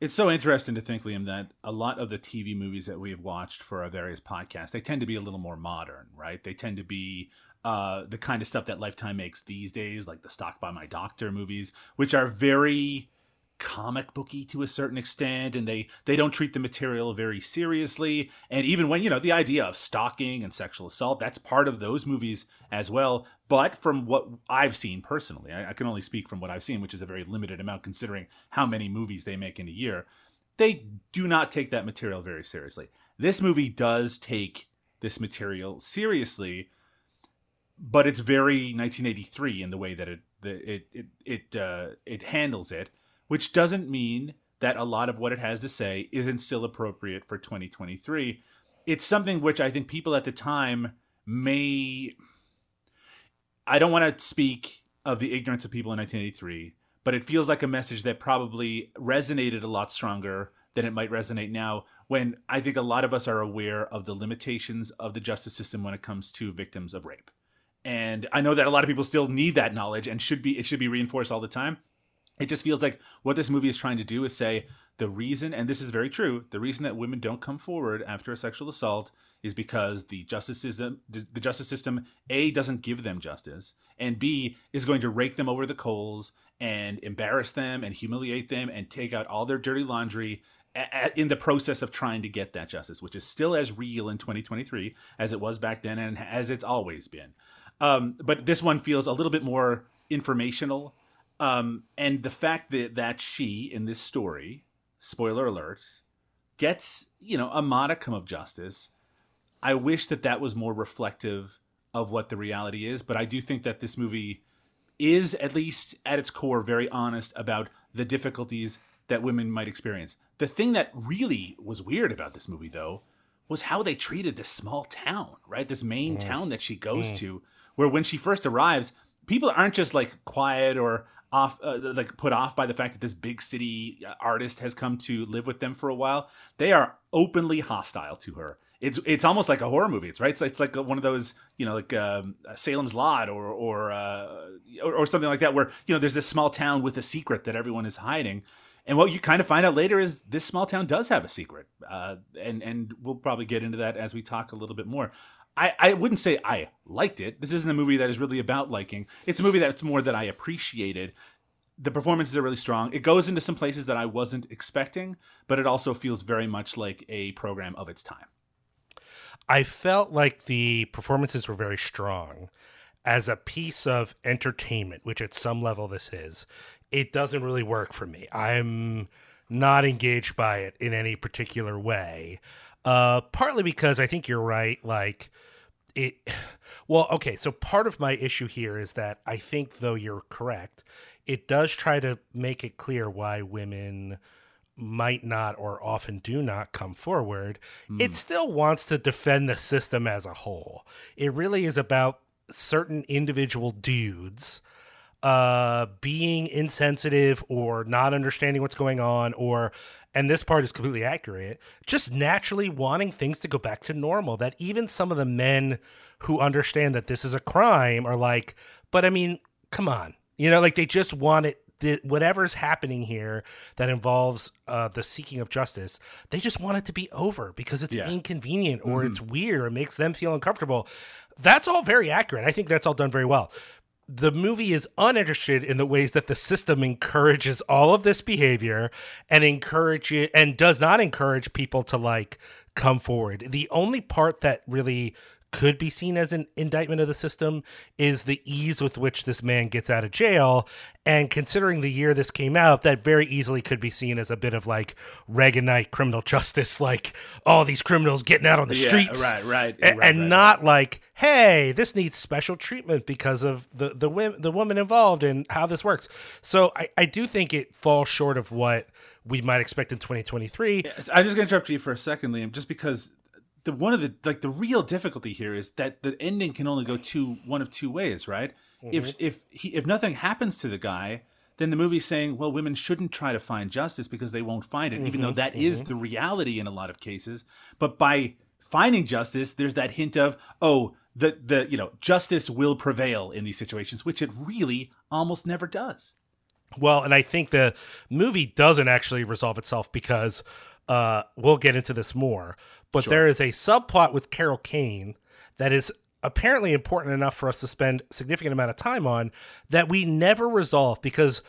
It's so interesting to think, Liam, that a lot of the TV movies that we have watched for our various podcasts, they tend to be a little more modern, right? They tend to be uh, the kind of stuff that Lifetime makes these days, like the Stalked by My Doctor movies, which are very comic booky to a certain extent and they they don't treat the material very seriously. And even when you know the idea of stalking and sexual assault that's part of those movies as well. But from what i've seen personally I, I can only speak from what i've seen which is a very limited amount considering how many movies they make in a year they do not take that material very seriously. This movie does take this material seriously but it's very 1983 in the way that it the, it it it uh, it handles it, which doesn't mean that a lot of what it has to say isn't still appropriate for 2023. It's something which I think people at the time may. I don't want to speak of the ignorance of people in 1983, but it feels like a message that probably resonated a lot stronger than it might resonate now when I think a lot of us are aware of the limitations of the justice system when it comes to victims of rape and I know that a lot of people still need that knowledge and should be it should be reinforced all the time. It just feels like what this movie is trying to do is say the reason, and this is very true, the reason that women don't come forward after a sexual assault is because the justice system, the justice system, a doesn't give them justice, and b is going to rake them over the coals and embarrass them and humiliate them and take out all their dirty laundry in the process of trying to get that justice, which is still as real in 2023 as it was back then and as it's always been. Um, but this one feels a little bit more informational. Um, and the fact that, that she, in this story, spoiler alert, gets, you know, a modicum of justice, I wish that that was more reflective of what the reality is. But I do think that this movie is at least at its core very honest about the difficulties that women might experience. The thing that really was weird about this movie, though, was how they treated this small town, right? This Maine town that she goes to, where when she first arrives, people aren't just like quiet or off, uh, like put off by the fact that this big city uh, artist has come to live with them for a while. They are openly hostile to her. It's it's almost like a horror movie. It's right. It's, it's like one of those you know like um, Salem's Lot or or, uh, or or something like that, where you know there's this small town with a secret that everyone is hiding. And what you kind of find out later is this small town does have a secret, uh, and and we'll probably get into that as we talk a little bit more. I, I wouldn't say I liked it. This isn't a movie that is really about liking. It's a movie that's more that I appreciated. The performances are really strong. It goes into some places that I wasn't expecting, but it also feels very much like a program of its time. I felt like the performances were very strong as a piece of entertainment, which at some level this is. It doesn't really work for me. I'm not engaged by it in any particular way. Uh, partly because I think you're right. Like it, well, okay. So part of my issue here is that I think, though you're correct, it does try to make it clear why women might not or often do not come forward, hmm. it still wants to defend the system as a whole. It really is about certain individual dudes uh being insensitive or not understanding what's going on or and this part is completely accurate just naturally wanting things to go back to normal that even some of the men who understand that this is a crime are like but i mean come on you know like they just want it the, whatever's happening here that involves uh, the seeking of justice, they just want it to be over because it's Yeah. inconvenient or it's weird. It makes them feel uncomfortable. That's all very accurate. I think that's all done very well. The movie is uninterested in the ways that the system encourages all of this behavior and encourage it and does not encourage people to like come forward. The only part that really could be seen as an indictment of the system is the ease with which this man gets out of jail. And considering the year this came out, that very easily could be seen as a bit of like Reaganite criminal justice, *laughs* like all these criminals getting out on the Yeah, streets. right, right, A- right, and right, not like, hey, this needs special treatment because of the the, wom- the woman involved and how this works. So I, I do think it falls short of what we might expect in 2023. I'm just gonna interrupt you for a second, Liam, just because the one of the like the real difficulty here is that the ending can only go two one of two ways, right? If mm-hmm. if he if nothing happens to the guy, then the movie's saying, well, women shouldn't try to find justice because they won't find it, even though mm-hmm. that is mm-hmm. the reality in a lot of cases. But by finding justice, there's that hint of, oh, the the you know, justice will prevail in these situations, which it really almost never does. Well, and I think the movie doesn't actually resolve itself because uh, we'll get into this more. But there is a subplot with Carol Kane that is apparently important enough for us to spend significant amount of time on that we never resolve because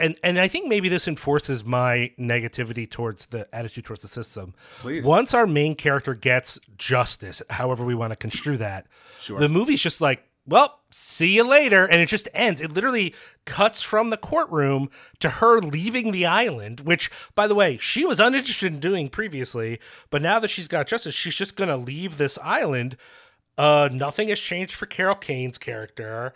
and and I think maybe this enforces my negativity towards the attitude towards the system. Please. Once our main character gets justice, however we want to construe that, Sure. the movie's just like, well, see you later, and it just ends. It literally cuts from the courtroom to her leaving the island, which, by the way, she was uninterested in doing previously, but now that she's got justice, she's just gonna leave this island. Uh, nothing has changed for Carol Kane's character.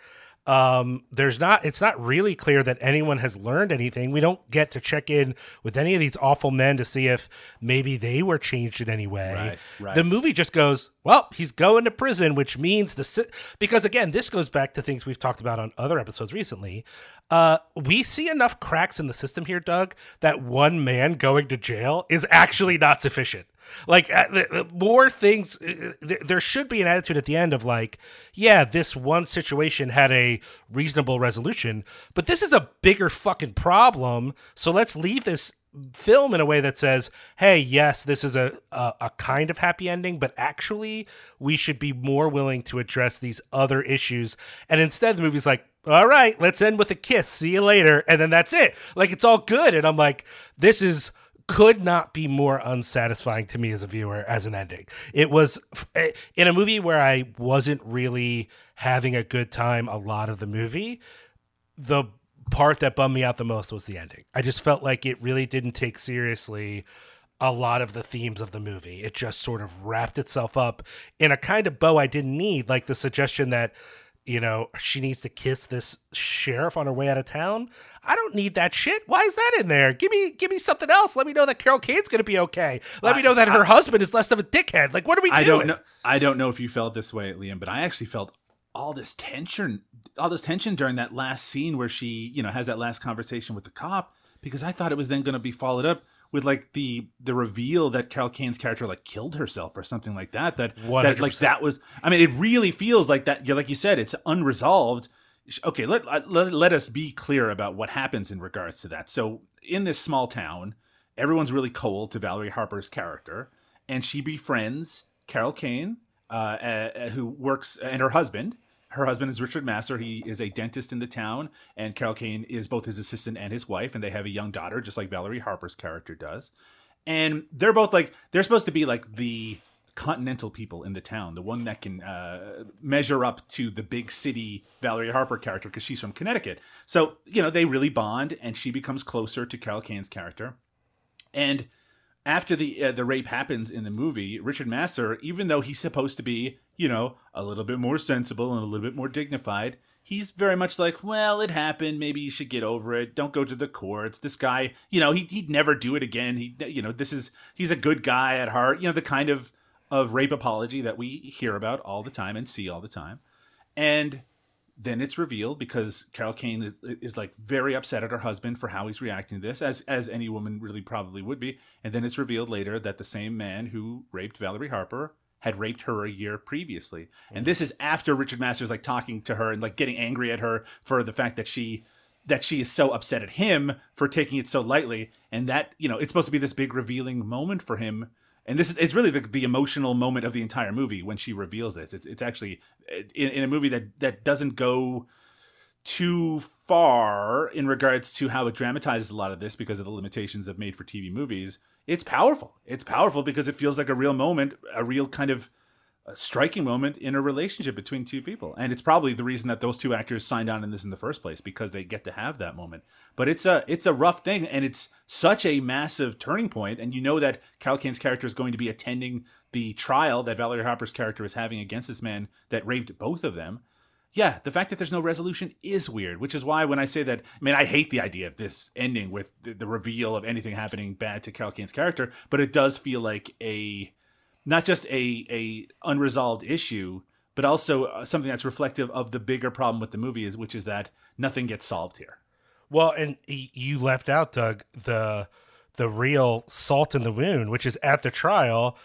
Um, there's not. It's not really clear that anyone has learned anything. We don't get to check in with any of these awful men to see if maybe they were changed in any way. Right, right. The movie just goes, well, he's going to prison, which means the si- because again, this goes back to things we've talked about on other episodes recently. Uh, we see enough cracks in the system here, Doug, that one man going to jail is actually not sufficient. Like uh, the, more things, uh, th- there should be an attitude at the end of like, yeah, this one situation had a reasonable resolution, but this is a bigger fucking problem. So let's leave this film in a way that says, "Hey, yes, this is a, a a kind of happy ending, but actually, we should be more willing to address these other issues." And instead, the movie's like, "All right, let's end with a kiss. See you later," and then that's it. Like it's all good, and I'm like, "This is." Could not be more unsatisfying to me as a viewer as an ending. It was eh, in a movie where I wasn't really having a good time a lot of the movie the part that bummed me out the most was the ending. I just felt like it really didn't take seriously a lot of the themes of the movie. It just sort of wrapped itself up in a kind of bow I didn't need, like the suggestion that you know, she needs to kiss this sheriff on her way out of town. I don't need that shit. Why is that in there? Give me give me something else. Let me know that Carol Kane's going to be okay. Let me know that her husband is less of a dickhead. Like what are we I doing? don't know. I don't know if you felt this way, Liam, but I actually felt all this tension, all this tension during that last scene where she, you know, has that last conversation with the cop because I thought it was then going to be followed up with like the the reveal that Carol Kane's character like killed herself or something like that. That that like that was. I mean, it really feels like that. You're like you said, it's unresolved. Okay, let, let let us be clear about what happens in regards to that. So in this small town, everyone's really cold to Valerie Harper's character, and she befriends Carol Kane, uh, uh, who works, and her husband. Her husband is Richard Masur. He is a dentist in the town, and Carol Kane is both his assistant and his wife, and they have a young daughter, just like Valerie Harper's character does. And they're both like they're supposed to be like the continental people in the town, the one that can uh, measure up to the big city Valerie Harper character because she's from Connecticut. So you know they really bond, and she becomes closer to Carol Kane's character. And after the uh, the rape happens in the movie, Richard Masur, even though he's supposed to be, you know, a little bit more sensible and a little bit more dignified, he's very much like, well, it happened. Maybe you should get over it. Don't go to the courts. This guy, you know, he, he'd never do it again. He, you know, this is he's a good guy at heart. You know, the kind of of rape apology that we hear about all the time and see all the time, and then it's revealed because Carol Kane is, is, like very upset at her husband for how he's reacting to this, as as any woman really probably would be. And then it's revealed later that the same man who raped Valerie Harper had raped her a year previously. And this is after Richard Masur's like talking to her and like getting angry at her for the fact that she that she is so upset at him for taking it so lightly and that you know it's supposed to be this big revealing moment for him and this is it's really the, the emotional moment of the entire movie when she reveals this. It's, it's actually eh, in, in a movie that that doesn't go too far in regards to how it dramatizes a lot of this because of the limitations of made for tv movies. It's powerful. It's powerful because it feels like a real moment a real kind of a striking moment in a relationship between two people. And it's probably the reason that those two actors signed on in this in the first place because they get to have that moment. But it's a it's a rough thing and it's such a massive turning point and you know that Carol Kane's character is going to be attending the trial that Valerie Harper's character is having against this man that raped both of them. Yeah, the fact that there's no resolution is weird, which is why when I say that, I mean, I hate the idea of this ending with the, the reveal of anything happening bad to Carol Kane's character, but it does feel like a not just a a unresolved issue, but also uh, something that's reflective of the bigger problem with the movie is which is that nothing gets solved here. Well, and you left out, Doug, the the real salt in the wound, which is at the trial.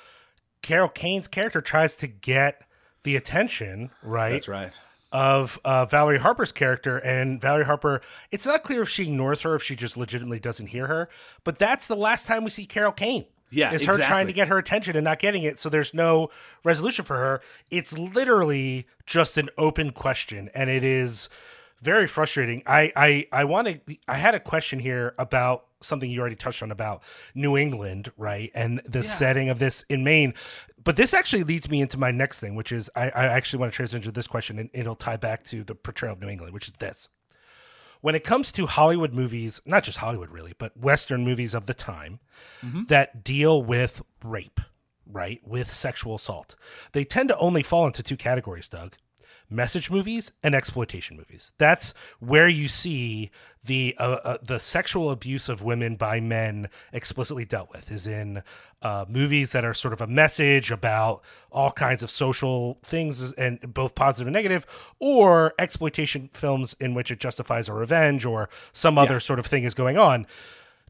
Carol Kane's character tries to get the attention, right? That's right. Of uh, Valerie Harper's character, and Valerie Harper. It's not clear if she ignores her, if she just legitimately doesn't hear her. But that's the last time we see Carol Kane. Yeah, is her trying to get her attention and not getting it. So there's no resolution for her. It's literally just an open question, and it is very frustrating. I I I want to. I had a question here about something you already touched on about New England, right, and the setting of this in Maine. But this actually leads me into my next thing, which is I, I actually want to transition to this question, and it'll tie back to the portrayal of New England, which is this. When it comes to Hollywood movies, not just Hollywood really, but Western movies of the time mm-hmm. that deal with rape, right, with sexual assault, they tend to only fall into two categories, Doug message movies and exploitation movies. That's where you see the uh, uh, the sexual abuse of women by men explicitly dealt with is in uh, movies that are sort of a message about all kinds of social things and both positive and negative or exploitation films in which it justifies a revenge or some other sort of thing is going on.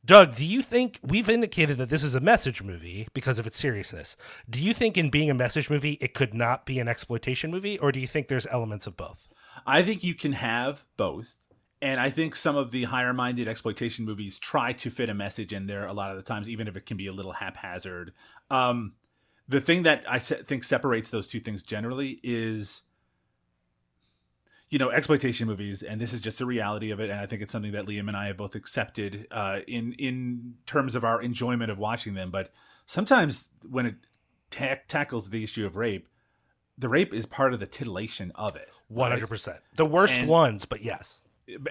Doug, do you think we've indicated that this is a message movie because of its seriousness? Do you think in being a message movie it could not be an exploitation movie or do you think there's elements of both? I think you can have both. And I think some of the higher minded exploitation movies try to fit a message in there a lot of the times, even if it can be a little haphazard. Um, the thing that I think separates those two things generally is, you know, exploitation movies, and this is just a reality of it. And I think it's something that Liam and I have both accepted uh, in in terms of our enjoyment of watching them. But sometimes when it ta- tackles the issue of rape, the rape is part of the titillation of it. Hundred percent. The worst And- ones, but yes.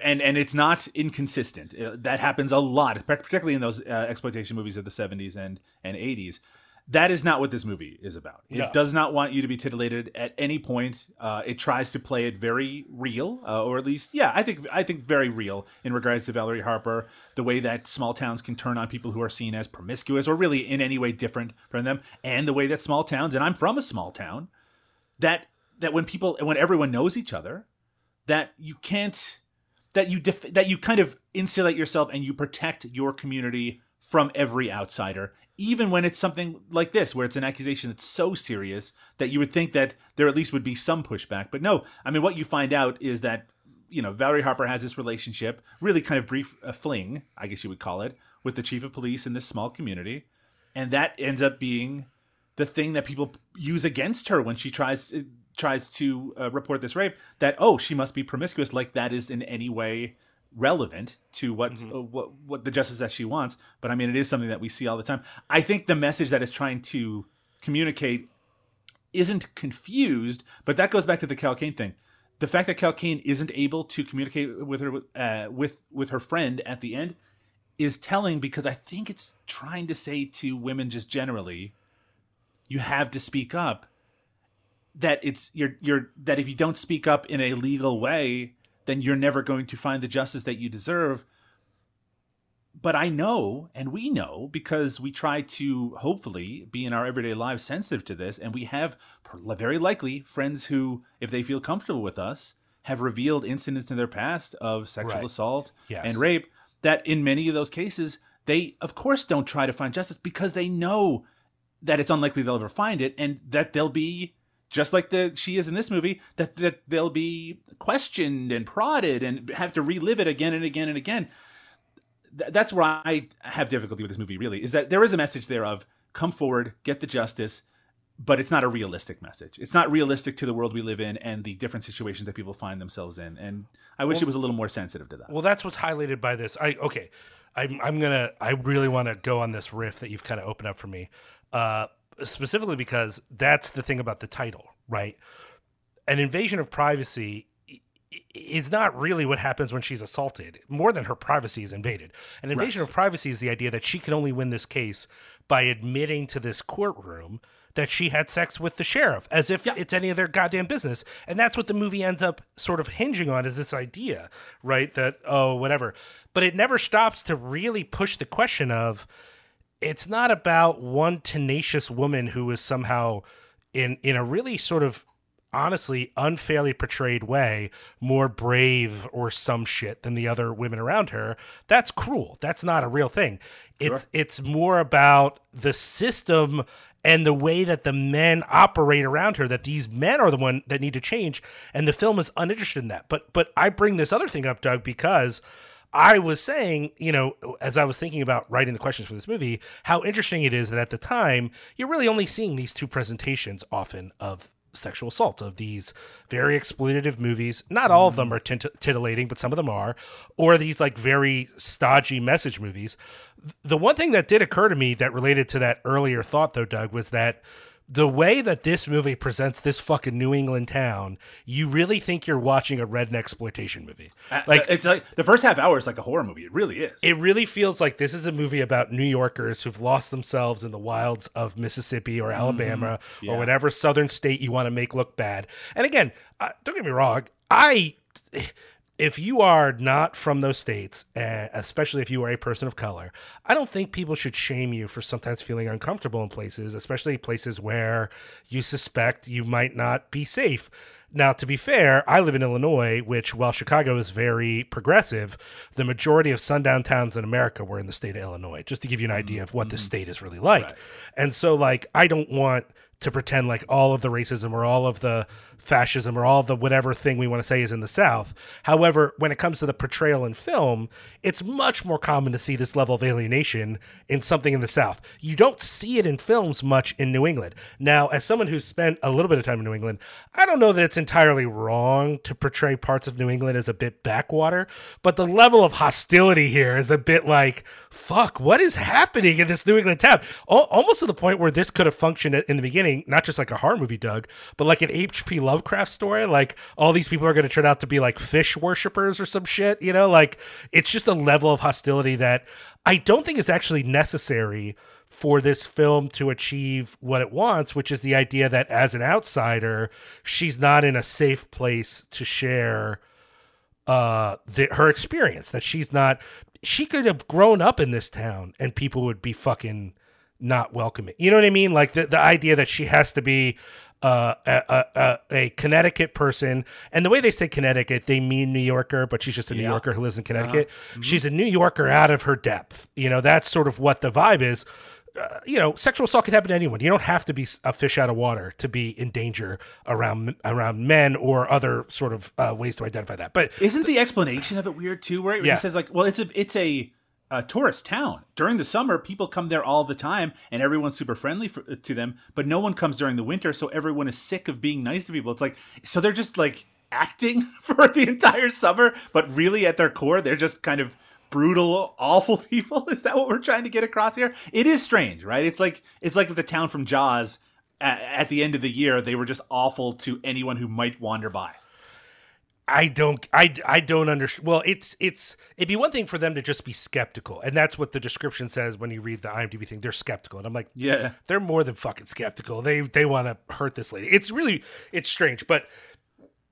and and it's not inconsistent. That happens a lot, particularly in those uh, exploitation movies of the '70s and and '80s. That is not what this movie is about. It No. does not want you to be titillated at any point. Uh, it tries to play it very real, uh, or at least, yeah, I think I think very real in regards to Valerie Harper. The way that small towns can turn on people who are seen as promiscuous or really in any way different from them, and the way that small towns, and I'm from a small town, that that when people when everyone knows each other, that you can't that you def- that you kind of insulate yourself and you protect your community from every outsider even when it's something like this where it's an accusation that's so serious that you would think that there at least would be some pushback. But no i mean what you find out is that you know valerie harper has this relationship really kind of brief uh, fling i guess you would call it with the chief of police in this small community. And that ends up being the thing that people use against her when she tries tries to uh, report this rape that oh she must be promiscuous like that is in any way relevant to what uh, what what the justice that she wants but i mean it is something that we see all the time. I think the message that it's trying to communicate isn't confused but that goes back to the Carol Kane thing. The fact that Carol Kane isn't able to communicate with her uh, with with her friend at the end is telling because I think it's trying to say to women just generally, you have to speak up. That it's you're you're that if you don't speak up in a legal way, then you're never going to find the justice that you deserve. But I know, and we know, because we try to hopefully be in our everyday lives sensitive to this, and we have very likely friends who, if they feel comfortable with us, have revealed incidents in their past of sexual Right. assault Yes. and rape. That in many of those cases, they of course don't try to find justice because they know that it's unlikely they'll ever find it, and that they'll be just like the she is in this movie that that they'll be questioned and prodded and have to relive it again and again and again th- that's where I have difficulty with this movie. Really, is that there is a message there of come forward, get the justice, but it's not a realistic message. It's not realistic to the world we live in and the different situations that people find themselves in. And I wish it was a little more sensitive to that. Well, that's what's highlighted by this. I okay, I'm I'm gonna I really want to go on this riff that you've kind of opened up for me, uh, specifically because that's the thing about the title, right? An invasion of privacy is not really what happens when she's assaulted. More than her privacy is invaded. An invasion of privacy is the idea that she can only win this case by admitting to this courtroom that she had sex with the sheriff, as if it's any of their goddamn business. And that's what the movie ends up sort of hinging on is this idea, right? That, oh, whatever. But it never stops to really push the question of it's not about one tenacious woman who is somehow in in a really sort of honestly unfairly portrayed way more brave or some shit than the other women around her. That's cruel. That's not a real thing. It's it's more about the system and the way that the men operate around her that these men are the one that need to change and the film is uninterested in that. But but i bring this other thing up doug because I was saying, you know, as I was thinking about writing the questions for this movie, how interesting it is that at the time you're really only seeing these two presentations often of sexual assault of these very exploitative movies. Not all of them mm. are tint- titillating, but some of them are, or these like very stodgy message movies. The one thing that did occur to me that related to that earlier thought, though, Doug, was that the way that this movie presents this fucking New England town, you really think you're watching a redneck exploitation movie. like it's like the first half hour is like a horror movie. It really is. It really feels like this is a movie about New Yorkers who've lost themselves in the wilds of Mississippi or Alabama or whatever southern state you want to make look bad. And again, uh, don't get me wrong, I if you are not from those states, especially if you are a person of color, I don't think people should shame you for sometimes feeling uncomfortable in places, especially places where you suspect you might not be safe. Now, to be fair, I live in Illinois, which, while Chicago is very progressive, the majority of sundown towns in America were in the state of Illinois, just to give you an idea mm-hmm. of what the mm-hmm. state is really like. And so, like, I don't want to pretend like all of the racism or all of the fascism or all the whatever thing we want to say is in the South. However, when it comes to the portrayal in film, it's much more common to see this level of alienation in something in the South. You don't see it in films much in New England. Now, as someone who's spent a little bit of time in New England, I don't know that it's entirely wrong to portray parts of New England as a bit backwater, but the level of hostility here is a bit like, fuck, what is happening in this New England town? Al- almost to the point where this could have functioned in the beginning, not just like a horror movie, Doug, but like an H.P. Lovecraft story. Like all these people are going to turn out to be like fish worshippers or some shit, you know? Like it's just a level of hostility that I don't think is actually necessary for this film to achieve what it wants, which is the idea that as an outsider, she's not in a safe place to share uh the, her experience that she's not she could have grown up in this town and people would be fucking not welcoming you know what i mean like the, the idea that she has to be uh, a, a, a Connecticut person, and the way they say Connecticut, they mean New Yorker, but she's just a New Yeah. Yorker who lives in Connecticut. She's a New Yorker out of her depth. You know, that's sort of what the vibe is. Uh, you know, sexual assault can happen to anyone. You don't have to be a fish out of water to be in danger around around men or other sort of uh, ways to identify that. But Isn't the explanation of it weird too? Where Yeah. he says like, "Well, it's a it's a, a tourist town. During the summer, people come there all the time, and everyone's super friendly for, to them. But no one comes during the winter, so everyone is sick of being nice to people. It's like so they're just like acting *laughs* for the entire summer, but really at their core, they're just kind of brutal, awful *laughs* people. Is that what we're trying to get across here? It is strange, right? It's like it's like the town from Jaws. At, at the end of the year, they were just awful to anyone who might wander by. I don't I, I don't understand well it's it's it'd be one thing for them to just be skeptical and that's what the description says when you read the IMDb thing. They're skeptical and I'm like Yeah. they're more than fucking skeptical. They they want to hurt this lady. It's really it's strange but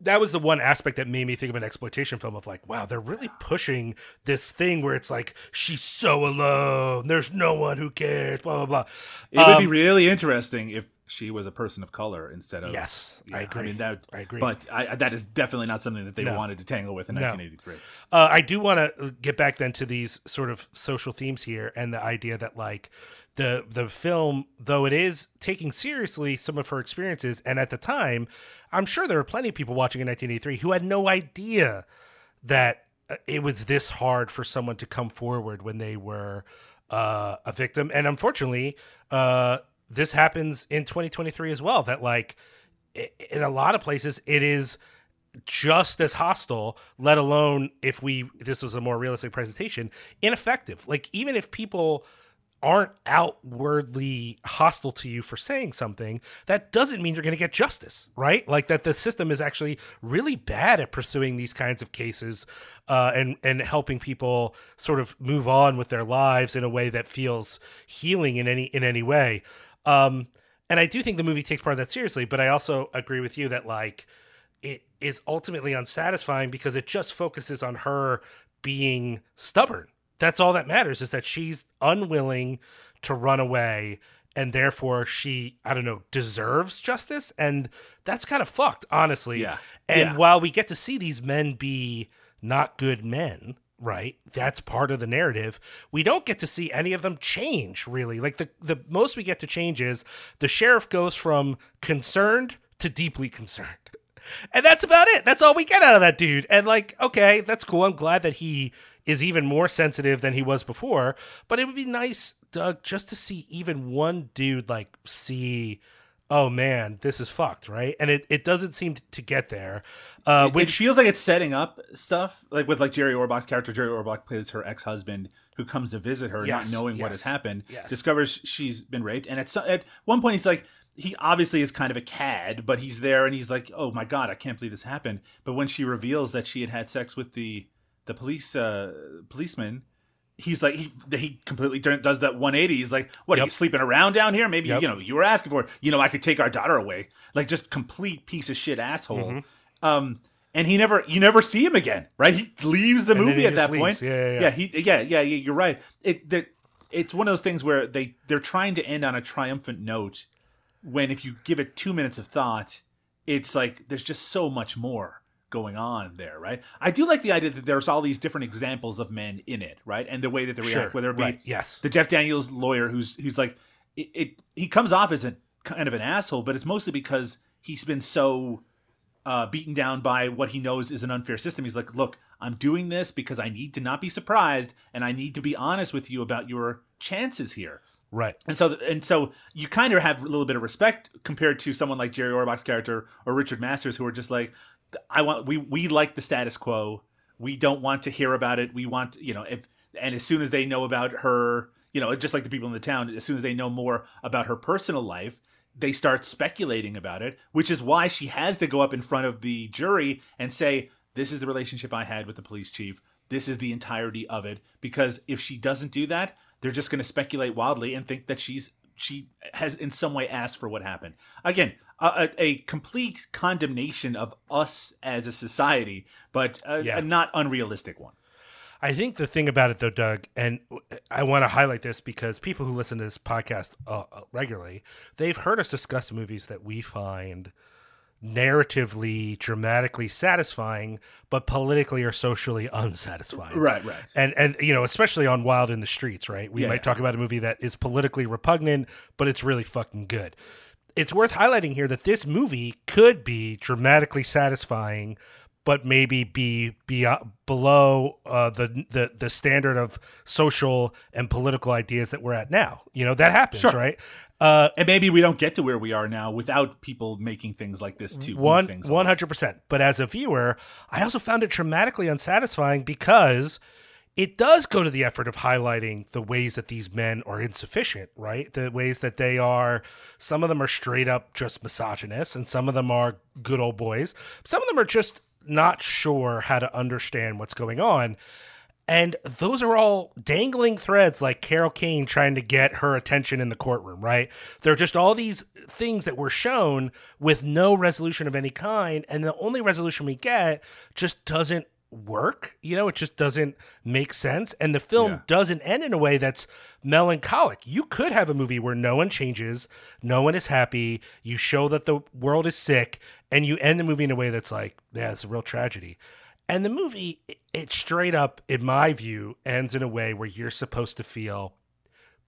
that was the one aspect that made me think of an exploitation film of like wow they're really pushing this thing where it's like she's so alone there's no one who cares blah blah blah. It would be Um, really interesting if she was a person of color instead of. Yes, I Yeah, agree. mean that. I agree. But I, that is definitely not something that they No. wanted to tangle with in No. 1983. Uh, I do want to get back then to these sort of social themes here, and the idea that like the the film, though it is taking seriously some of her experiences, and at the time, I'm sure there were plenty of people watching in 1983 who had no idea that uh, it was this hard for someone to come forward when they were uh, a victim, and unfortunately, uh, this happens in 2023 as well. That like in a lot of places, it is just as hostile, let alone if we this was a more realistic presentation, ineffective. Like even if people aren't outwardly hostile to you for saying something, that doesn't mean you're going to get justice, right? Like that the system is actually really bad at pursuing these kinds of cases uh, and and helping people sort of move on with their lives in a way that feels healing in any in any way. Um, and I do think the movie takes part of that seriously, but I also agree with you that like it is ultimately unsatisfying because it just focuses on her being stubborn. That's all that matters is that she's unwilling to run away and therefore she I don't know deserves justice and that's kind of fucked honestly. Yeah. And Yeah. while we get to see these men be not good men, right? That's part of the narrative. We don't get to see any of them change really. Like the the most we get to change is the sheriff goes from concerned to deeply concerned. *laughs* And that's about it. That's all we get out of that dude. And like, okay, that's cool. I'm glad that he is even more sensitive than he was before. But it would be nice, Doug, just to see even one dude like see, oh man, this is fucked, right? And it, it doesn't seem to get there. Uh, It- which it feels like it's setting up stuff, like with like Jerry Orbach's character. Jerry Orbach plays her ex husband who comes to visit her, Yes, not knowing what has happened. yes. Discovers she's been raped, and at some, at one point he's like, he obviously is kind of a cad, but he's there and he's like, oh my god, I can't believe this happened. But when she reveals that she had had sex with the the police uh, policeman. He's like he he completely does that 180. He's like, "What are you sleeping around down here? Maybe Yep. you know you were asking for. it. You know, I could take our daughter away. Like just complete piece of shit asshole." Mm-hmm. Um, and he never, you never see him again, right? He leaves the And movie at that leaves. point. Yeah, yeah, yeah. yeah, he, yeah, yeah, yeah. You're right. It, that it's one of those things where they they're trying to end on a triumphant note, when if you give it two minutes of thought, it's like there's just so much more going on there, right? I do like the idea that there's all these different examples of men in it, right? And the way that they react, Sure, whether it be right, yes. the Jeff Daniels lawyer who's who's like it, it he comes off as a kind of an asshole, but it's mostly because he's been so uh, beaten down by what he knows is an unfair system. He's like, look, I'm doing this because I need to not be surprised, and I need to be honest with you about your chances here. right. And so, and so, you kind of have a little bit of respect compared to someone like Jerry Orbach's character or Richard Masur's, who are just like, I want, we we like the status quo. We don't want to hear about it. We want, you know, if and as soon as they know about her, you know, just like the people in the town, as soon as they know more about her personal life, they start speculating about it, which is why she has to go up in front of the jury and say, "This is the relationship I had with the police chief. This is the entirety of it." Because if she doesn't do that, they're just going to speculate wildly and think that she's she has in some way asked for what happened. Again, a, a, a complete condemnation of us as a society, but a, Yeah. a not unrealistic one. I think the thing about it, though, Doug, and I want to highlight this because people who listen to this podcast uh, uh, regularly, they've heard us discuss movies that we find narratively, dramatically satisfying, but politically or socially unsatisfying. Right, right. And and you know, especially on Wild in the Streets, right? We Yeah, might yeah. talk about a movie that is politically repugnant, but it's really fucking good. It's worth highlighting here that this movie could be dramatically satisfying, but maybe be be below uh, the, the the standard of social and political ideas that we're at now. You know that happens, Sure. right? Uh, And maybe we don't get to where we are now without people making things like this too. one things one hundred percent. But as a viewer, I also found it dramatically unsatisfying because it does go to the effort of highlighting the ways that these men are insufficient, right? The ways that they are. Some of them are straight up just misogynists, and some of them are good old boys. Some of them are just not sure how to understand what's going on. And those are all dangling threads like Carol Kane trying to get her attention in the courtroom, right? They're just all these things that were shown with no resolution of any kind. And the only resolution we get just doesn't work. You know, it just doesn't make sense. And the film Yeah. doesn't end in a way that's melancholic. You could have a movie where no one changes, no one is happy, you show that the world is sick, and you end the movie in a way that's like, yeah, it's a real tragedy. And the movie, it- straight up, in my view, ends in a way where you're supposed to feel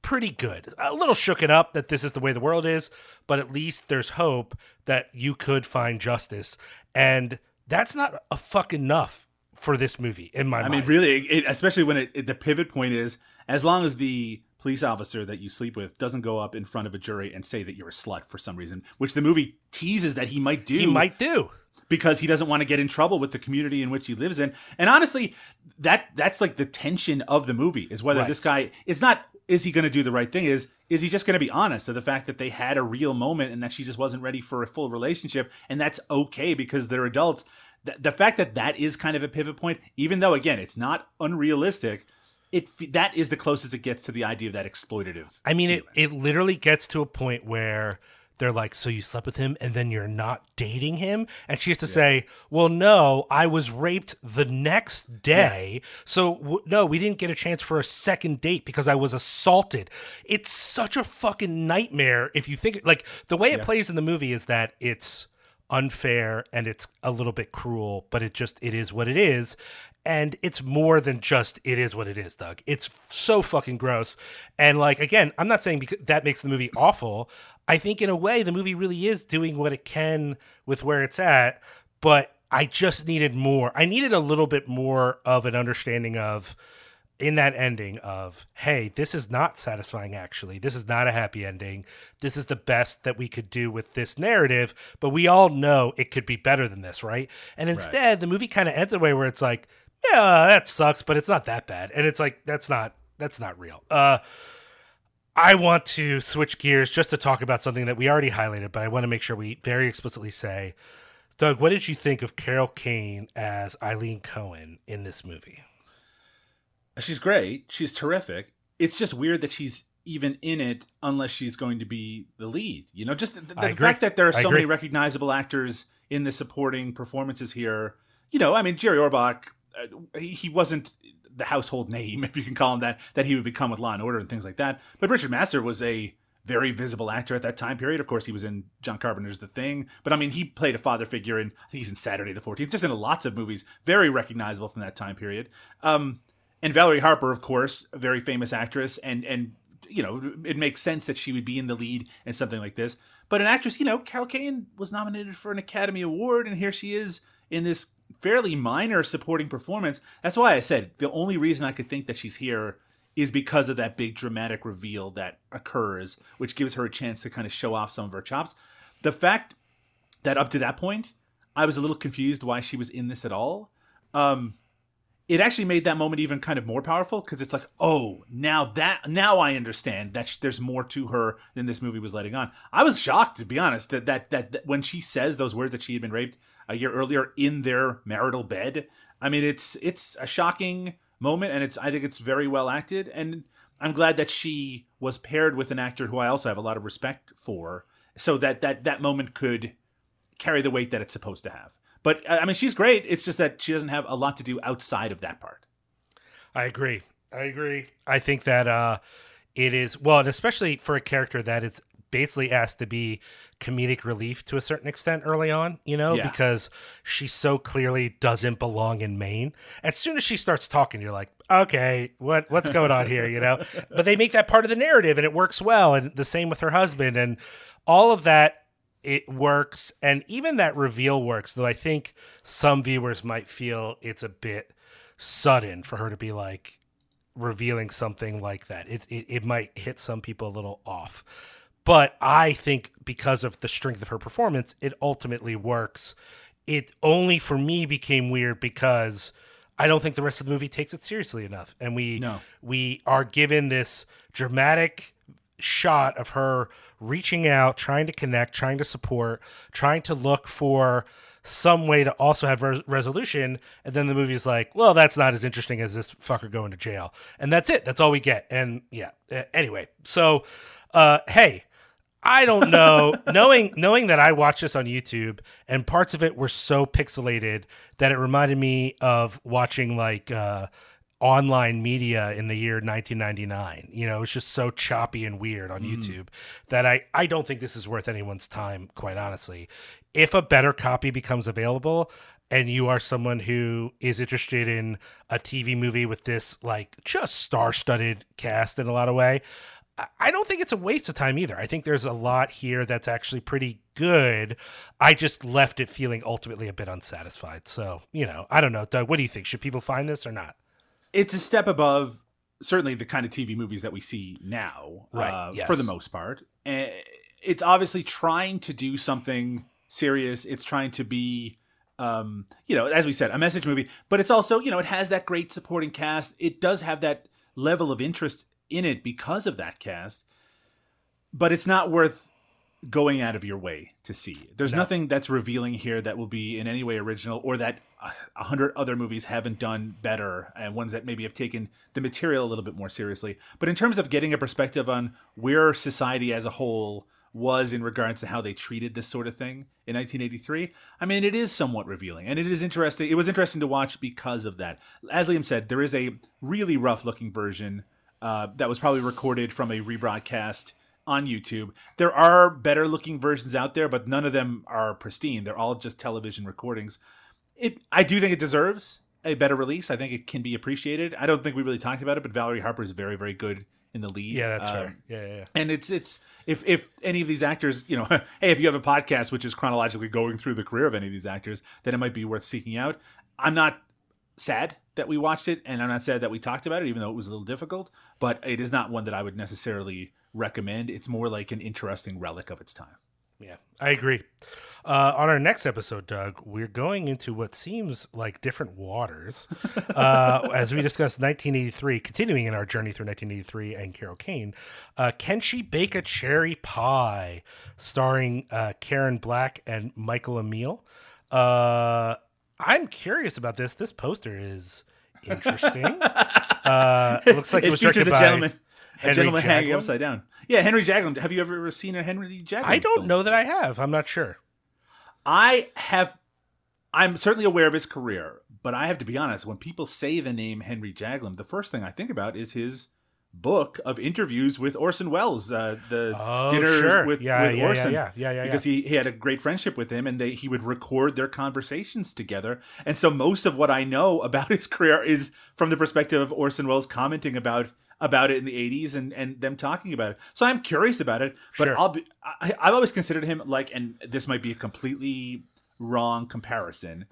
pretty good. A little shooken up that this is the way the world is, but at least there's hope that you could find justice. And that's not a fuck enough for this movie, in my I mind. mean, really, it, especially when it, it, the pivot point is as long as the police officer that you sleep with doesn't go up in front of a jury and say that you're a slut for some reason, which the movie teases that he might do. he might do. because he doesn't want to get in trouble with the community in which he lives in. And honestly, that that's like the tension of the movie is whether Right. this guy it's not is he going to do the right thing is is he just going to be honest of the fact that they had a real moment and that she just wasn't ready for a full relationship and that's okay because they're adults. The, the fact that that is kind of a pivot point, even though again it's not unrealistic, it that is the closest it gets to the idea of that exploitative. I mean, it, it literally gets to a point where they're like, So you slept with him and then you're not dating him? And she has to say, Well, no, I was raped the next day. So, w- no, we didn't get a chance for a second date because I was assaulted. It's such a fucking nightmare if you think, like, the way it plays in the movie is that it's unfair and it's a little bit cruel, but it just it is what it is. And it's more than just it is what it is, Doug. It's so fucking gross. And like again, I'm not saying because that makes the movie awful. I think in a way the movie really is doing what it can with where it's at, but I just needed more. I needed a little bit more of an understanding of in that ending of hey this is not satisfying actually. This is not a happy ending. This is the best that we could do with this narrative but we all know it could be better than this right? And instead the movie kind of ends in a way where it's like yeah that sucks but it's not that bad. And it's like that's not that's not real. Uh I want to switch gears just to talk about something that we already highlighted, but I want to make sure we very explicitly say, Doug, what did you think of Carol Kane as Eileen Cohen in this movie? She's great. She's terrific. It's just weird that she's even in it unless she's going to be the lead. You know, just the, the agree. fact that there are so many recognizable actors in the supporting performances here. You know, I mean, Jerry Orbach, uh, he, he wasn't the household name, *laughs* if you can call him that, that he would become with Law and Order and things like that. But Richard Masur was a very visible actor at that time period. Of course, he was in John Carpenter's The Thing, but I mean, he played a father figure in, I think he's in Saturday the 14th, just in lots of movies, very recognizable from that time period. Um, and Valerie Harper, of course, a very famous actress, and and you know it makes sense that she would be in the lead in something like this. But an actress, you know, Carol Kane was nominated for an Academy Award, and here she is in this fairly minor supporting performance. That's why I said the only reason I could think that she's here is because of that big dramatic reveal that occurs, which gives her a chance to kind of show off some of her chops. The fact that up to that point, I was a little confused why she was in this at all. Um, it actually made that moment even kind of more powerful because it's like, oh, now that now I understand that sh- there's more to her than this movie was letting on. I was shocked to be honest that, that that that when she says those words that she had been raped a year earlier in their marital bed. I mean, it's it's a shocking moment, and it's I think it's very well acted. And I'm glad that she was paired with an actor who I also have a lot of respect for, so that that that moment could carry the weight that it's supposed to have. But I mean, she's great. It's just that she doesn't have a lot to do outside of that part. I agree. I agree. I think that uh, it is well, and especially for a character that is basically asked to be comedic relief to a certain extent early on, you know, Yeah. because she so clearly doesn't belong in Maine. As soon as she starts talking, you're like, okay, what what's going on here, you know? *laughs* But they make that part of the narrative and it works well. And the same with her husband and all of that it works and even that reveal works, though I think some viewers might feel it's a bit sudden for her to be like revealing something like that. It, it it might hit some people a little off. But I think because of the strength of her performance, it ultimately works. It only for me became weird because I don't think the rest of the movie takes it seriously enough. And we No. we are given this dramatic shot of her reaching out, trying to connect, trying to support, trying to look for some way to also have res- resolution. And then the movie's like, well, that's not as interesting as this fucker going to jail. And that's it. That's all we get. And yeah. Anyway, so uh, hey, I don't know. *laughs* knowing knowing that I watched this on YouTube and parts of it were so pixelated that it reminded me of watching like uh, online media in the year 1999. You know, it's just so choppy and weird on mm. YouTube that I I don't think this is worth anyone's time. Quite honestly, if a better copy becomes available. And you are someone who is interested in a TV movie with this, like, just star-studded cast in a lot of way. I- I don't think it's a waste of time either. I think there's a lot here that's actually pretty good. I just left it feeling ultimately a bit unsatisfied. So, you know, I don't know. Doug, what do you think? Should people find this or not? It's a step above certainly the kind of TV movies that we see now, Right, uh, yes. for the most part. It's obviously trying to do something serious. It's trying to be, um, you know, as we said, a message movie, but it's also, you know, it has that great supporting cast. It does have that level of interest in it because of that cast, but it's not worth going out of your way to see. There's No. nothing that's revealing here that will be in any way original or that a hundred other movies haven't done better and ones that maybe have taken the material a little bit more seriously. But in terms of getting a perspective on where society as a whole was in regards to how they treated this sort of thing in 1983, I mean, it is somewhat revealing and it is interesting. It was interesting to watch because of that. As Liam said, there is a really rough looking version uh, that was probably recorded from a rebroadcast on YouTube. There are better looking versions out there, but none of them are pristine. They're all just television recordings. It I do think it deserves a better release. I think it can be appreciated. I don't think we really talked about it, but Valerie Harper is very very good in the lead. Yeah, that's Um, fair. Yeah, yeah, yeah. and it's it's if if any of these actors, you know, *laughs* hey, if you have a podcast which is chronologically going through the career of any of these actors, then it might be worth seeking out. I'm not sad that we watched it, and I'm not sad that we talked about it, even though it was a little difficult. But it is not one that I would necessarily recommend. It's more like an interesting relic of its time. Yeah, I agree. Uh, on our next episode, Doug, we're going into what seems like different waters *laughs* uh, as we discuss 1983, continuing in our journey through 1983 and Carol Kane. Uh, Can She Bake a Cherry Pie? starring uh, Karen Black and Michael Emil. Uh, I'm curious about this. This poster is interesting. *laughs* uh, it looks like it, was features directed a by gentleman, Henry gentleman hanging upside down. Yeah, Henry Jaglom. Have you ever seen a Henry Jaglom? I don't film? know that I have. I'm not sure. I have. I'm certainly aware of his career, but I have to be honest. When people say the name Henry Jaglom, the first thing I think about is his book of interviews with Orson Welles, uh, the Oh, dinner sure. with, Yeah, with yeah, yeah, Orson. yeah, yeah, yeah, Because he, he had a great friendship with him, and they, he would record their conversations together. And so most of what I know about his career is from the perspective of Orson Welles commenting about about it in the 80s and and them talking about it. So I'm curious about it, but Sure. I'll be I, I've always considered him like and this might be a completely wrong comparison.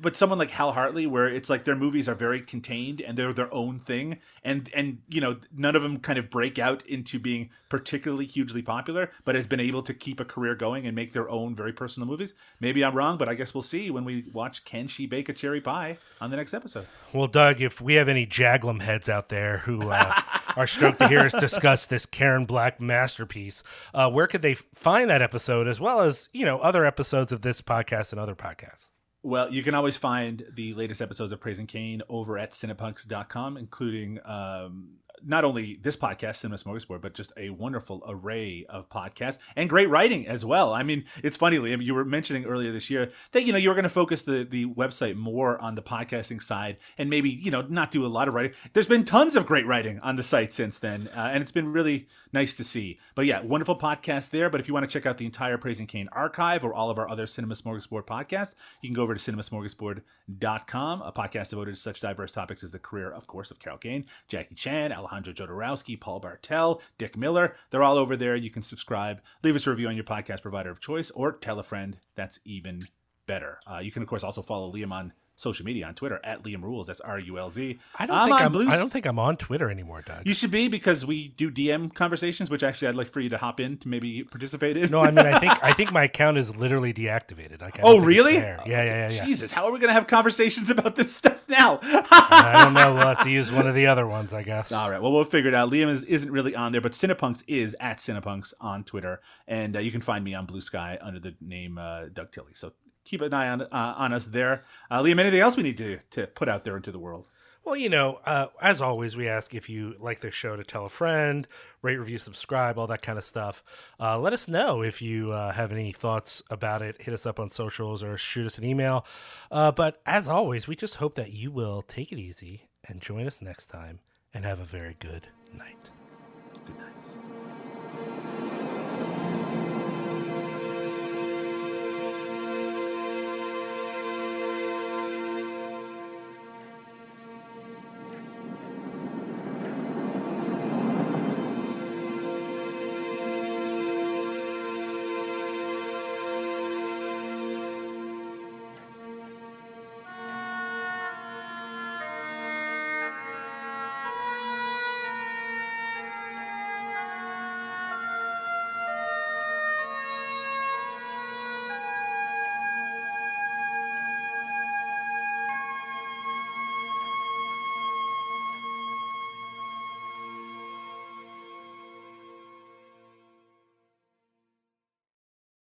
But someone like Hal Hartley, where it's like their movies are very contained and they're their own thing, and and you know none of them kind of break out into being particularly hugely popular, but has been able to keep a career going and make their own very personal movies. Maybe I'm wrong, but I guess we'll see when we watch "Can She Bake a Cherry Pie" on the next episode. Well, Doug, if we have any Jaglom heads out there who uh, *laughs* are stoked to hear us discuss this Karen Black masterpiece, uh, where could they find that episode as well as you know other episodes of this podcast and other podcasts? Well, you can always find the latest episodes of Praising Kane over at cinepunks.com, including um, not only this podcast, Cinema Smorgasbord, but just a wonderful array of podcasts and great writing as well. I mean, it's funny, Liam, you were mentioning earlier this year that, you know, you were going to focus the, the website more on the podcasting side and maybe, you know, not do a lot of writing. There's been tons of great writing on the site since then, uh, and it's been really nice to see. But yeah, wonderful podcast there. But if you want to check out the entire Praising Kane archive or all of our other Cinema Smorgasbord podcasts, you can go over to cinemasmorgasbord.com, a podcast devoted to such diverse topics as the career, of course, of Carol Kane, Jackie Chan, Alejandro Jodorowsky, Paul Bartel, Dick Miller. They're all over there. You can subscribe, leave us a review on your podcast provider of choice, or tell a friend. That's even better. Uh, you can, of course, also follow Liam on social media on Twitter at Liam Rules. That's R U L Z. I don't I'm think I'm, Blues- I don't think I'm on Twitter anymore, Doug. you should be because we do DM conversations, which actually I'd like for you to hop in to maybe participate in. no, I mean I think *laughs* I think my account is literally deactivated. Like, Oh, really? Yeah, yeah, yeah, yeah. Jesus, how are we going to have conversations about this stuff now? I don't know. We'll have to use one of the other ones, I guess. All right. Well, we'll figure it out. Liam is, isn't really on there, but Cinepunks is at Cinepunks on Twitter, and uh, you can find me on Bluesky under the name uh, Doug Tilley. So keep an eye on uh, on us there. Uh, Liam, anything else we need to to put out there into the world? Well, you know, uh, as always, we ask if you like the show to tell a friend, rate, review, subscribe, all that kind of stuff. Uh, let us know if you uh, have any thoughts about it. Hit us up on socials or shoot us an email. Uh, but as always, we just hope that you will take it easy and join us next time and have a very good night.